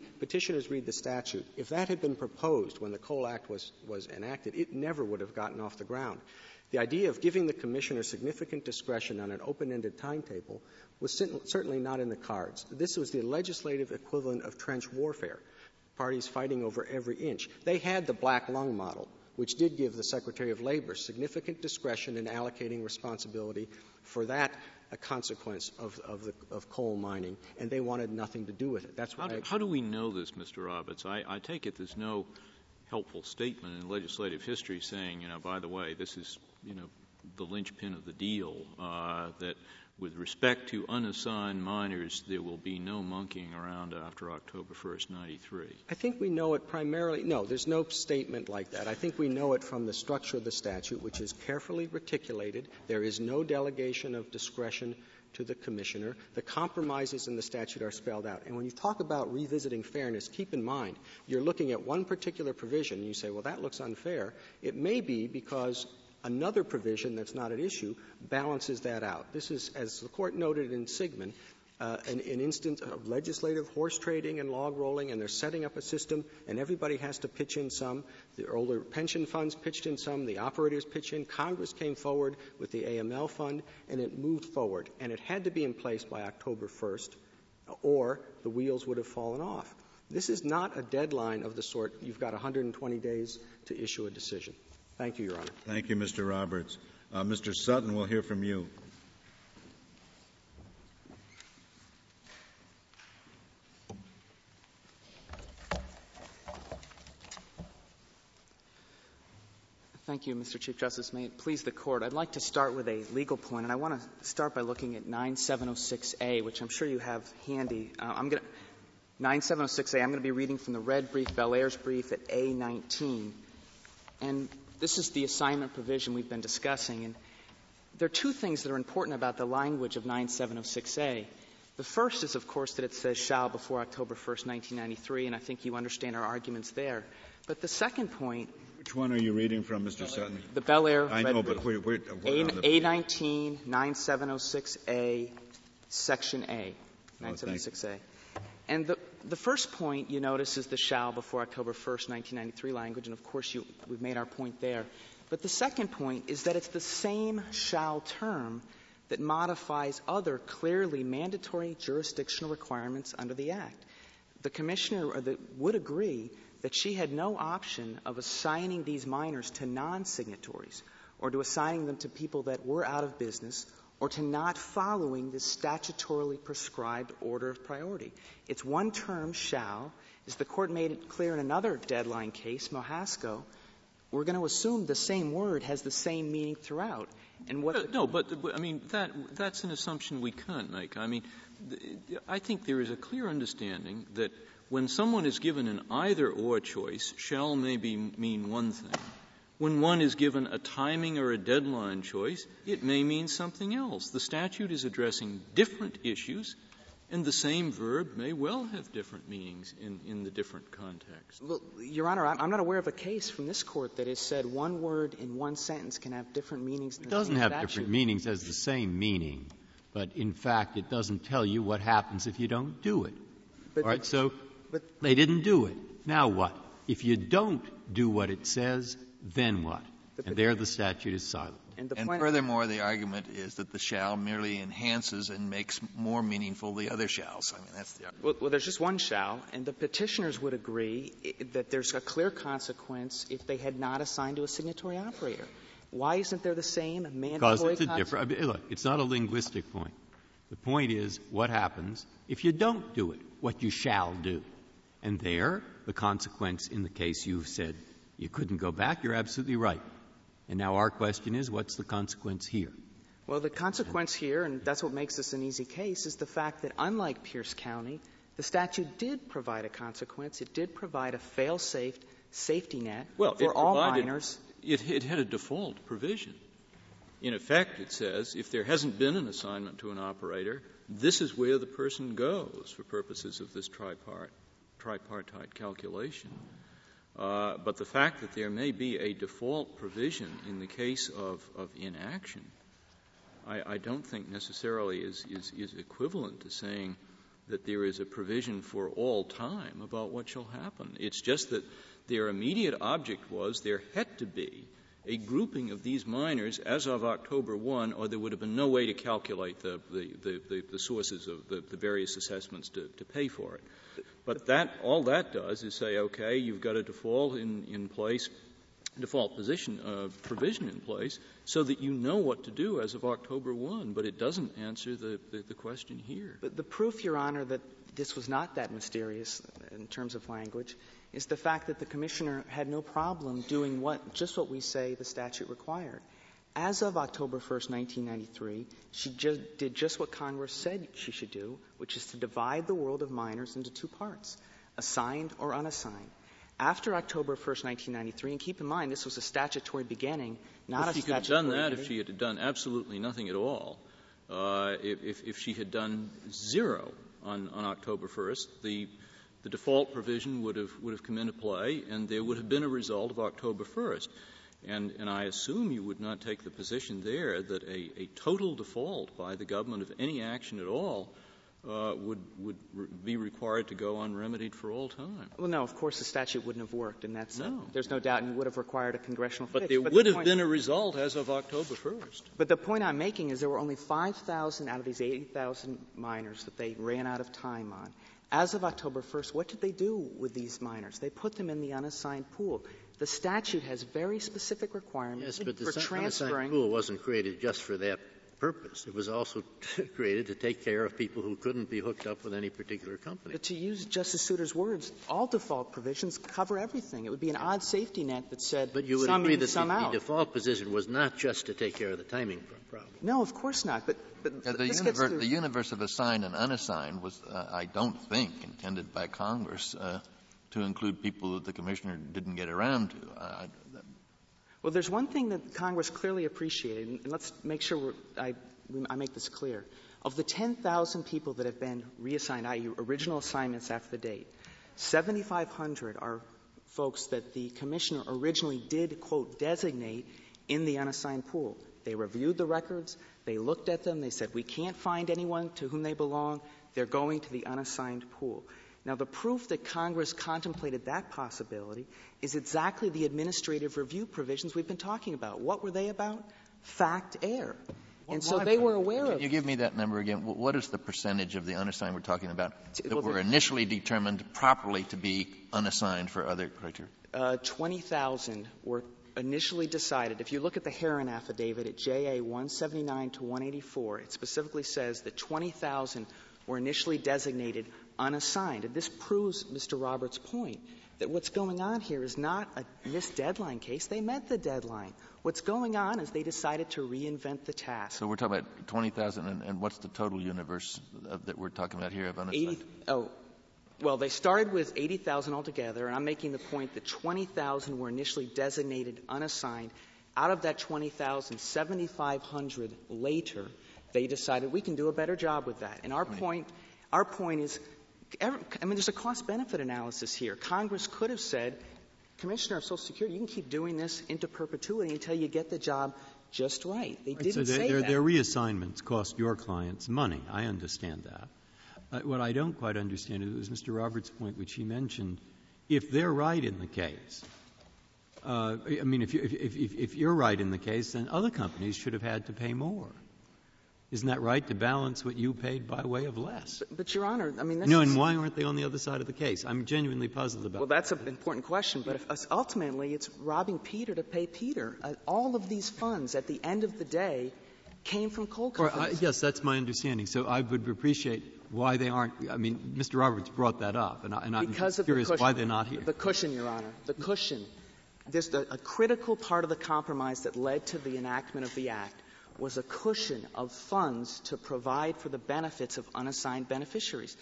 read the statute, if that had been proposed when the Coal Act was was enacted, it never would have gotten off the ground. The idea of giving the commissioner significant discretion on an open-ended timetable was certainly not in the cards. This was the legislative equivalent of trench warfare, parties fighting over every inch. They had the black lung model, which did give the Secretary of Labor significant discretion in allocating responsibility for that a consequence of, of, the, of coal mining, and they wanted nothing to do with it. That's how do, I, how do we know this, Mr. Roberts? I, I take it there's no helpful statement in legislative history saying, you know, by the way, this is, you know, the linchpin of the deal, uh, that with respect to unassigned miners, there will be no monkeying around after October 1st, 93. I think we know it primarily. No, there's no statement like that. I think we know it from the structure of the statute, which is carefully reticulated. There is no delegation of discretion to the commissioner. The compromises in the statute are spelled out. And when you talk about revisiting fairness, keep in mind you're looking at one particular provision and you say, well, that looks unfair. It may be because another provision that's not at issue balances that out. This is, as the Court noted in Sigmon, uh, an, an, instance of legislative horse trading and log rolling, and they're setting up a system, and everybody has to pitch in some. The older pension funds pitched in some, the operators pitch in. Congress came forward with the AML fund, and it moved forward. And it had to be in place by October 1st, or the wheels would have fallen off. This is not a deadline of the sort you've got 120 days to issue a decision. Thank you, Your Honor. Thank you, Mr. Roberts. Uh, Mr. Sutton, we'll hear from you. Thank you, Mr. Chief Justice. May it please the Court. I'd like to start with a legal point, and I want to start by looking at 9706A, which I'm sure you have handy. Uh, I'm going to 9706A. I'm going to be reading from the red brief, Bel Bellaire's brief at A19, and this is the assignment provision we've been discussing. And there are two things that are important about the language of 9706A. The first is, of course, that it says shall before October 1st, 1993, and I think you understand our arguments there. But the second point which one are you reading from, Mr. Sutton? The Bellaire. I know, but we're, we're, A, A19, 9706A, Section A, 9706A. And the, the first point you notice is the shall before October 1st, 1993 language, and of course you, we've made our point there. But the second point is that it's the same shall term that modifies other clearly mandatory jurisdictional requirements under the Act. The Commissioner the, would agree that she had no option of assigning these miners to non-signatories or to assigning them to people that were out of business or to not following the statutorily prescribed order of priority. It's one term, shall. As the court made it clear in another deadline case, Mohasco, we're going to assume the same word has the same meaning throughout. And what? No, but, I mean that that's an assumption we can't make. I mean, I think there is a clear understanding that when someone is given an either or choice, shall maybe mean one thing. When one is given a timing or a deadline choice, it may mean something else. The statute is addressing different issues, and the same verb may well have different meanings in, in the different contexts. Well, Your Honor, I'm not aware of a case from this court that has said one word in one sentence can have different meanings. it doesn't have statute. different meanings as the same meaning, but in fact, it doesn't tell you what happens if you don't do it. But All right, so but they didn't do it. Now what? If you don't do what it says, then what? And there the statute is silent. And, and furthermore, the argument is that the shall merely enhances and makes more meaningful the other shalls. I mean, that's the well, well, there's just one shall, and the petitioners would agree that there's a clear consequence if they had not assigned to a signatory operator. Why isn't there the same mandatory? Because it's a different. I mean, look, it's not a linguistic point. The point is what happens if you don't do it. What you shall do. And there, the consequence in the case you've said you couldn't go back, you're absolutely right. And now our question is, what's the consequence here? Well, the consequence here, and that's what makes this an easy case, is the fact that unlike Pierce County, the statute did provide a consequence. It did provide a fail-safe safety net well, for all miners. It, it had a default provision. In effect, it says if there hasn't been an assignment to an operator, this is where the person goes for purposes of this tripart tripartite calculation. Uh, but the fact that there may be a default provision in the case of, of inaction, I, I don't think necessarily is, is, is equivalent to saying that there is a provision for all time about what shall happen. It's just that their immediate object was there had to be a grouping of these miners as of October 1, or there would have been no way to calculate the, the, the, the sources of the, various assessments to, to pay for it. But that, all that does is say, okay, you've got a default in, in place, default position, uh, provision in place, so that you know what to do as of October 1, but it doesn't answer the, the, the question here. But the proof, Your Honor, that this was not that mysterious in terms of language is the fact that the commissioner had no problem doing what, just what we say the statute required. As of October 1st, 1993, she just did just what Congress said she should do, which is to divide the world of miners into two parts, assigned or unassigned. After October 1st, 1993, and keep in mind this was a statutory beginning, not well, a she statutory could have done that if she had done absolutely nothing at all. uh, if, if she had done zero on, on October 1st, the, the default provision would have, would have come into play and there would have been a result of October 1st. And, and I assume you would not take the position there that a, a total default by the government of any action at all uh, would would re- be required to go unremedied for all time. Well, no, of course the statute wouldn't have worked, and that's no. there's no doubt, and would have required a congressional. But fix. there but would the have point, been a result as of October 1st. But the point I'm making is there were only 5,000 out of these 80,000 miners that they ran out of time on. As of October 1st, what did they do with these miners? They put them in the unassigned pool. The statute has very specific requirements yes, but the for transferring. pool wasn't created just for that purpose. It was also created to take care of people who couldn't be hooked up with any particular company. But to use Justice Souter's words, all default provisions cover everything. It would be an odd safety net that said but you would some agree in, that some the, out. the default position was not just to take care of the timing problem. No, of course not. But, but yeah, the, universe, the, universe, of assigned and unassigned was, uh, I don't think, intended by Congress uh, to include people that the commissioner didn't get around to. Uh, well, there's one thing that Congress clearly appreciated, and let's make sure I I make this clear. Of the 10,000 people that have been reassigned, i.e., original assignments after the date, 7,500 are folks that the commissioner originally did, quote, designate in the unassigned pool. They reviewed the records, they looked at them, they said, we can't find anyone to whom they belong, they're going to the unassigned pool. Now, the proof that Congress contemplated that possibility is exactly the administrative review provisions we've been talking about. What were they about? Fact error. And so they were aware of. Can of. you give me that number again? What is the percentage of the unassigned we're talking about that were initially determined properly to be unassigned for other criteria? Uh, 20,000 were initially decided. If you look at the Heron affidavit at JA 179 to 184, it specifically says that 20,000 were initially designated unassigned. And this proves Mr. Roberts' point that what's going on here is not a missed deadline case. They met the deadline. What's going on is they decided to reinvent the task. So we're talking about 20,000, and, and, what's the total universe of, that we're talking about here of unassigned? 80, oh, well, they started with 80,000 altogether, and I'm making the point that 20,000 were initially designated unassigned. Out of that 20,000, 7,500 later, they decided we can do a better job with that. And our point, our point is, I mean, there's a cost-benefit analysis here. Congress could have said, Commissioner of Social Security, you can keep doing this into perpetuity until you get the job just right. They didn't so say their, that. Their reassignments cost your clients money. I understand that. Uh, what I don't quite understand is Mr. Roberts' point, which he mentioned. If they're right in the case, uh, I mean, if, you, if, if, if you're right in the case, then other companies should have had to pay more. Isn't that right, to balance what you paid by way of less? But, Your Honor, I mean, no, and why aren't they on the other side of the case? I'm genuinely puzzled about Well, that's an important question, but if, ultimately it's robbing Peter to pay Peter. Uh, all of these funds, at the end of the day, came from coal companies. I, yes, that's my understanding. So I would appreciate why they aren't. I mean, Mr. Roberts brought that up, and, I, and I'm curious the cushion, why they're not here. The cushion, Your Honor, the cushion. There's the, a critical part of the compromise that led to the enactment of the Act was a cushion of funds to provide for the benefits of unassigned beneficiaries.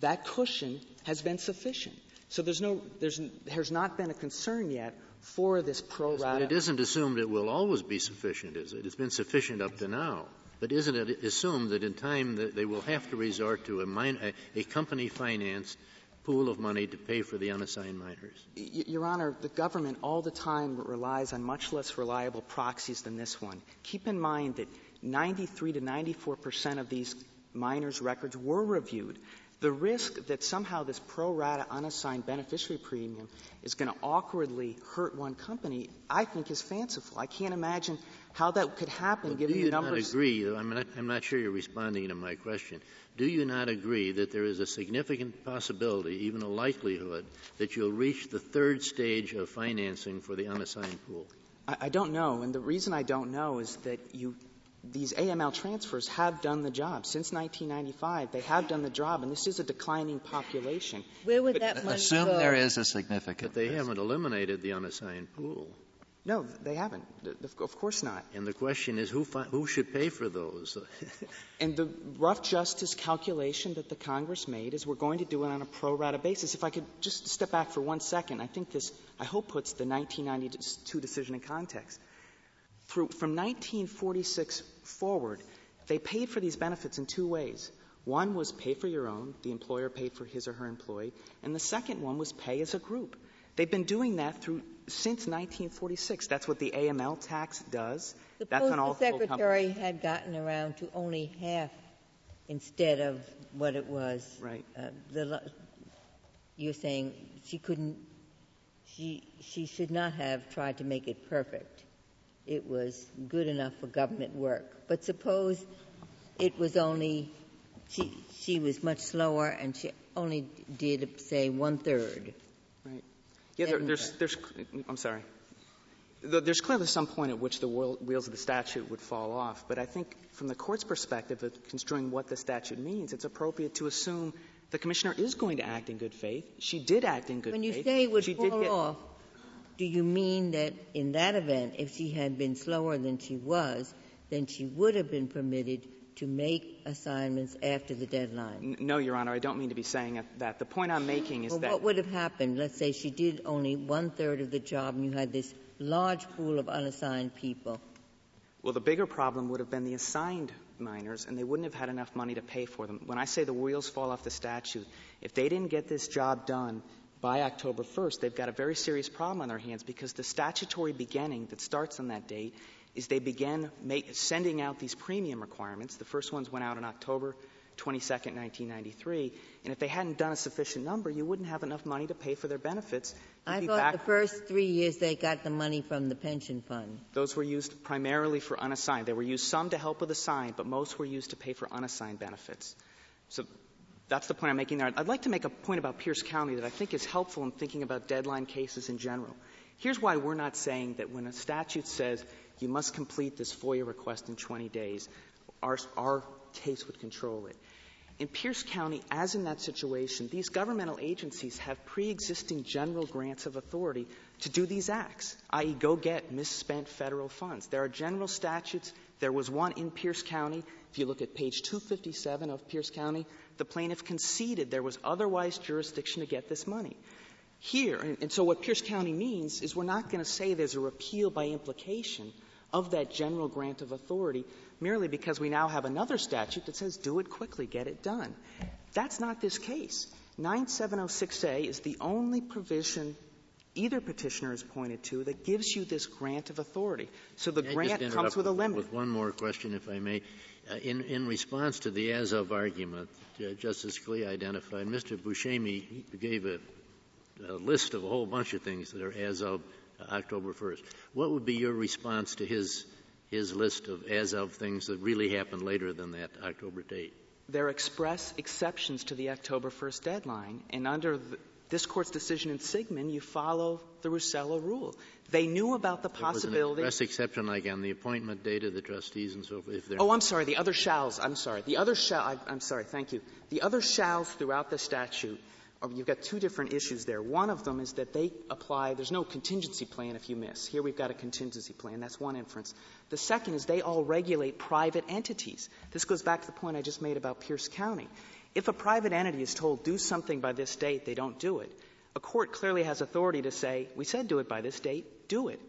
That cushion has been sufficient. So there's no, there's, there's not been a concern yet for this pro rata. But it isn't assumed it will always be sufficient, is it? It's been sufficient up to now. But isn't it assumed that in time that they will have to resort to a, min- a, a company financed pool of money to pay for the unassigned miners? Your Honor, the government all the time relies on much less reliable proxies than this one. Keep in mind that 93 to 94 percent of these miners' records were reviewed. The risk that somehow this pro rata unassigned beneficiary premium is going to awkwardly hurt one company, I think is fanciful. I can't imagine how that could happen well, given the numbers. Do you not agree? I'm not, I'm not sure you're responding to my question. Do you not agree that there is a significant possibility, even a likelihood, that you'll reach the third stage of financing for the unassigned pool? I, I don't know, and the reason I don't know is that you these AML transfers have done the job. Since 1995, they have done the job, and this is a declining population. Where would that money Assume go? there is a significant. But they haven't eliminated the unassigned pool. No, they haven't. Of course not. And the question is, who fi- who should pay for those? and the rough justice calculation that the Congress made is we're going to do it on a pro rata basis. If I could just step back for one second, I think this, I hope, puts the 1992 decision in context. Through, from 1946 forward, they paid for these benefits in two ways. One was pay for your own, the employer paid for his or her employee, and the second one was pay as a group. They've been doing that through since 1946. That's what the AML tax does. The That's on all full Secretary had gotten around to only half instead of what it was. Right. Uh, the, you're saying she couldn't, she, she should not have tried to make it perfect. It was good enough for government work. But suppose it was only, she, she was much slower and she only did, say, one-third. Right. Yeah, there, there's, there's, I'm sorry. There's clearly some point at which the wheels of the statute would fall off, but I think from the court's perspective of construing what the statute means, it's appropriate to assume the commissioner is going to act in good faith. She did act in good faith. When you say would she fall get, off, do you mean that in that event, if she had been slower than she was, then she would have been permitted to make assignments after the deadline? No, Your Honor, I don't mean to be saying that. The point I'm making is Well, that what would have happened? Let's say she did only one-third of the job and you had this large pool of unassigned people. Well, the bigger problem would have been the assigned miners, and they wouldn't have had enough money to pay for them. When I say the wheels fall off the statute, if they didn't get this job done by October 1st, they've got a very serious problem on their hands because the statutory beginning that starts on that date is they began make, sending out these premium requirements. The first ones went out on October 22nd, 1993. And if they hadn't done a sufficient number, you wouldn't have enough money to pay for their benefits. You'd I be thought back the first three years they got the money from the pension fund. those were used primarily for unassigned. They were used some to help with assigned, but most were used to pay for unassigned benefits. So that's the point I'm making there. I'd like to make a point about Pierce County that I think is helpful in thinking about deadline cases in general. Here's why we're not saying that when a statute says you must complete this FOIA request in 20 days, our, our case would control it. In Pierce County, as in that situation, these governmental agencies have pre-existing general grants of authority to do these acts, i.e. go get misspent federal funds. There are general statutes. There was one in Pierce County. If you look at page 257 of Pierce County, the plaintiff conceded there was otherwise jurisdiction to get this money. Here, and, and so what Pierce County means is we're not going to say there's a repeal by implication of that general grant of authority merely because we now have another statute that says do it quickly, get it done. That's not this case. 9706A is the only provision either petitioner has pointed to that gives you this grant of authority. So the grant comes with a limit. With one more question, if I may. Uh, in, in response to the as of argument, uh, Justice Scalia identified, Mr. Buscemi gave a, a list of a whole bunch of things that are as of October 1st. What would be your response to his, his list of as of things that really happened later than that October date? There are express exceptions to the October 1st deadline, and under the, this Court's decision in Sigmon, you follow the Russello rule. They knew about the There was an possibility. express exception like on the appointment date of the trustees and so forth. Oh, I'm sorry. The other shalls. I'm sorry. The other shall. I, I'm sorry. Thank you. The other shalls throughout the statute. You've got two different issues there. One of them is that they apply. There's no contingency plan if you miss. Here we've got a contingency plan. That's one inference. The second is they all regulate private entities. This goes back to the point I just made about Pierce County. If a private entity is told do something by this date, they don't do it. A court clearly has authority to say, we said do it by this date, do it.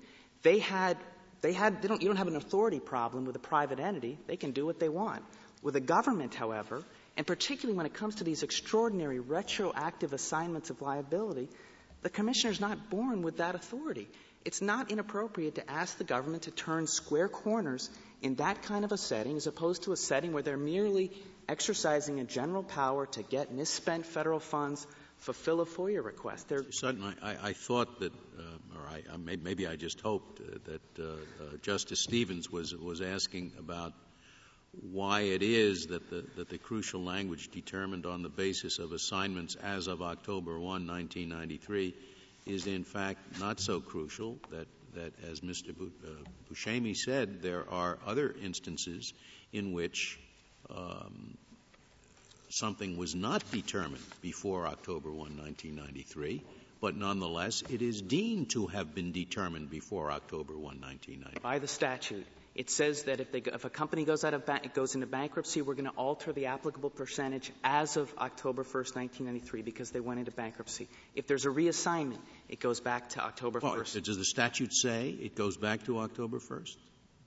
They had, they had, they don't, you don't have an authority problem with a private entity. They can do what they want. With a government, however, and particularly when it comes to these extraordinary retroactive assignments of liability, the commissioner is not born with that authority. It's not inappropriate to ask the government to turn square corners in that kind of a setting as opposed to a setting where they're merely exercising a general power to get misspent federal funds, fulfill a FOIA request. They're Sutton, I, I, thought that, uh, or I, I may, maybe I just hoped uh, that uh, uh, Justice Stevens was was asking about why it is that the that the crucial language determined on the basis of assignments as of October 1, 1993, is in fact not so crucial. That that, as Mr. Uh, Buscemi said, there are other instances in which um, something was not determined before October 1, 1993, but nonetheless it is deemed to have been determined before October 1, 1993. by the statute. It says that if, they, if a company goes out of ba- goes into bankruptcy, we're going to alter the applicable percentage as of October 1st, 1993, because they went into bankruptcy. If there's a reassignment, it goes back to October Well, 1st. does the statute say it goes back to October 1st?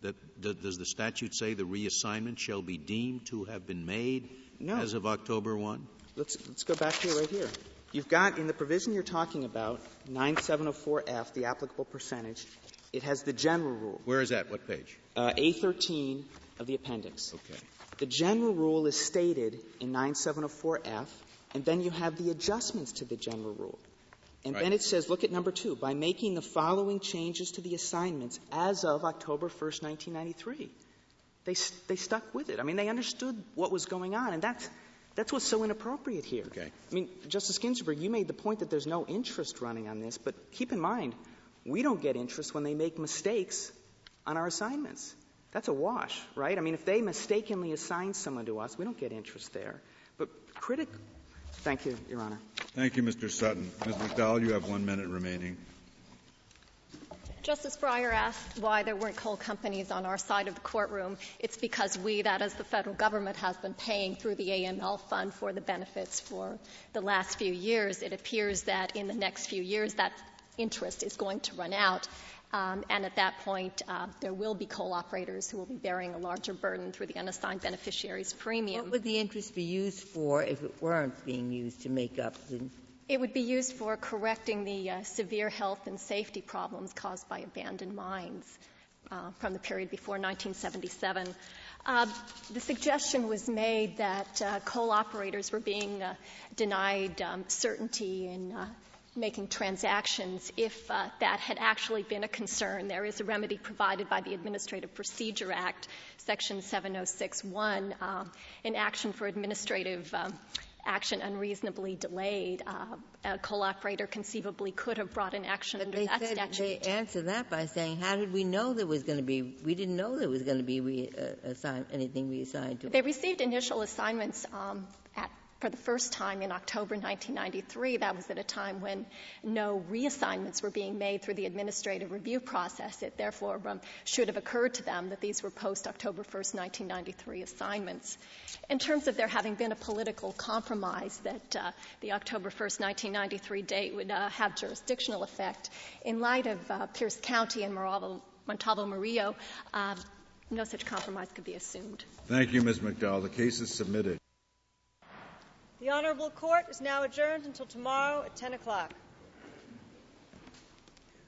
That, that- does the statute say the reassignment shall be deemed to have been made No. as of October 1? Let's, let's go back here, right here. You've got, in the provision you're talking about, 9704F, the applicable percentage, it has the general rule. Where is that? What page? Uh, A13 of the appendix. Okay. The general rule is stated in 9704F, and then you have the adjustments to the general rule. And then it says, look at number two, by making the following changes to the assignments as of October 1st, 1993. They, they stuck with it. I mean, they understood what was going on, and that's, that's what's so inappropriate here. Okay. I mean, Justice Ginsburg, you made the point that there's no interest running on this, but keep in mind, we don't get interest when they make mistakes on our assignments. That's a wash, right? I mean, if they mistakenly assign someone to us, we don't get interest there. But critic, thank you, Your Honor. Thank you, Mr. Sutton. Ms. McDowell, you have one minute remaining. Justice Breyer asked why there weren't coal companies on our side of the courtroom. It's because we, that is the federal government, has been paying through the AML fund for the benefits for the last few years. It appears that in the next few years that interest is going to run out. Um, and at that point, uh, there will be coal operators who will be bearing a larger burden through the unassigned beneficiaries premium. What would the interest be used for if it weren't being used to make up the It would be used for correcting the uh, severe health and safety problems caused by abandoned mines uh, from the period before 1977. Uh, the suggestion was made that uh, coal operators were being uh, denied um, certainty in making transactions if uh, that had actually been a concern. There is a remedy provided by the Administrative Procedure Act, Section 7061, um, an action for administrative um, action unreasonably delayed. Uh, a coal operator conceivably could have brought an action under They that statute. they answer that by saying, "How did we know there was going to be? We didn't know there was going to be uh, assign, anything reassigned to." They received initial assignments um, for the first time in October 1993. That was at a time when no reassignments were being made through the administrative review process. It therefore um, should have occurred to them that these were post-October 1st, 1993 assignments. In terms of there having been a political compromise that uh, the October 1st, 1993 date would uh, have jurisdictional effect, in light of uh, Pierce County and Montalvo Murillo, uh, no such compromise could be assumed. Thank you, Ms. McDowell. The case is submitted. The Honorable Court is now adjourned until tomorrow at 10 o'clock.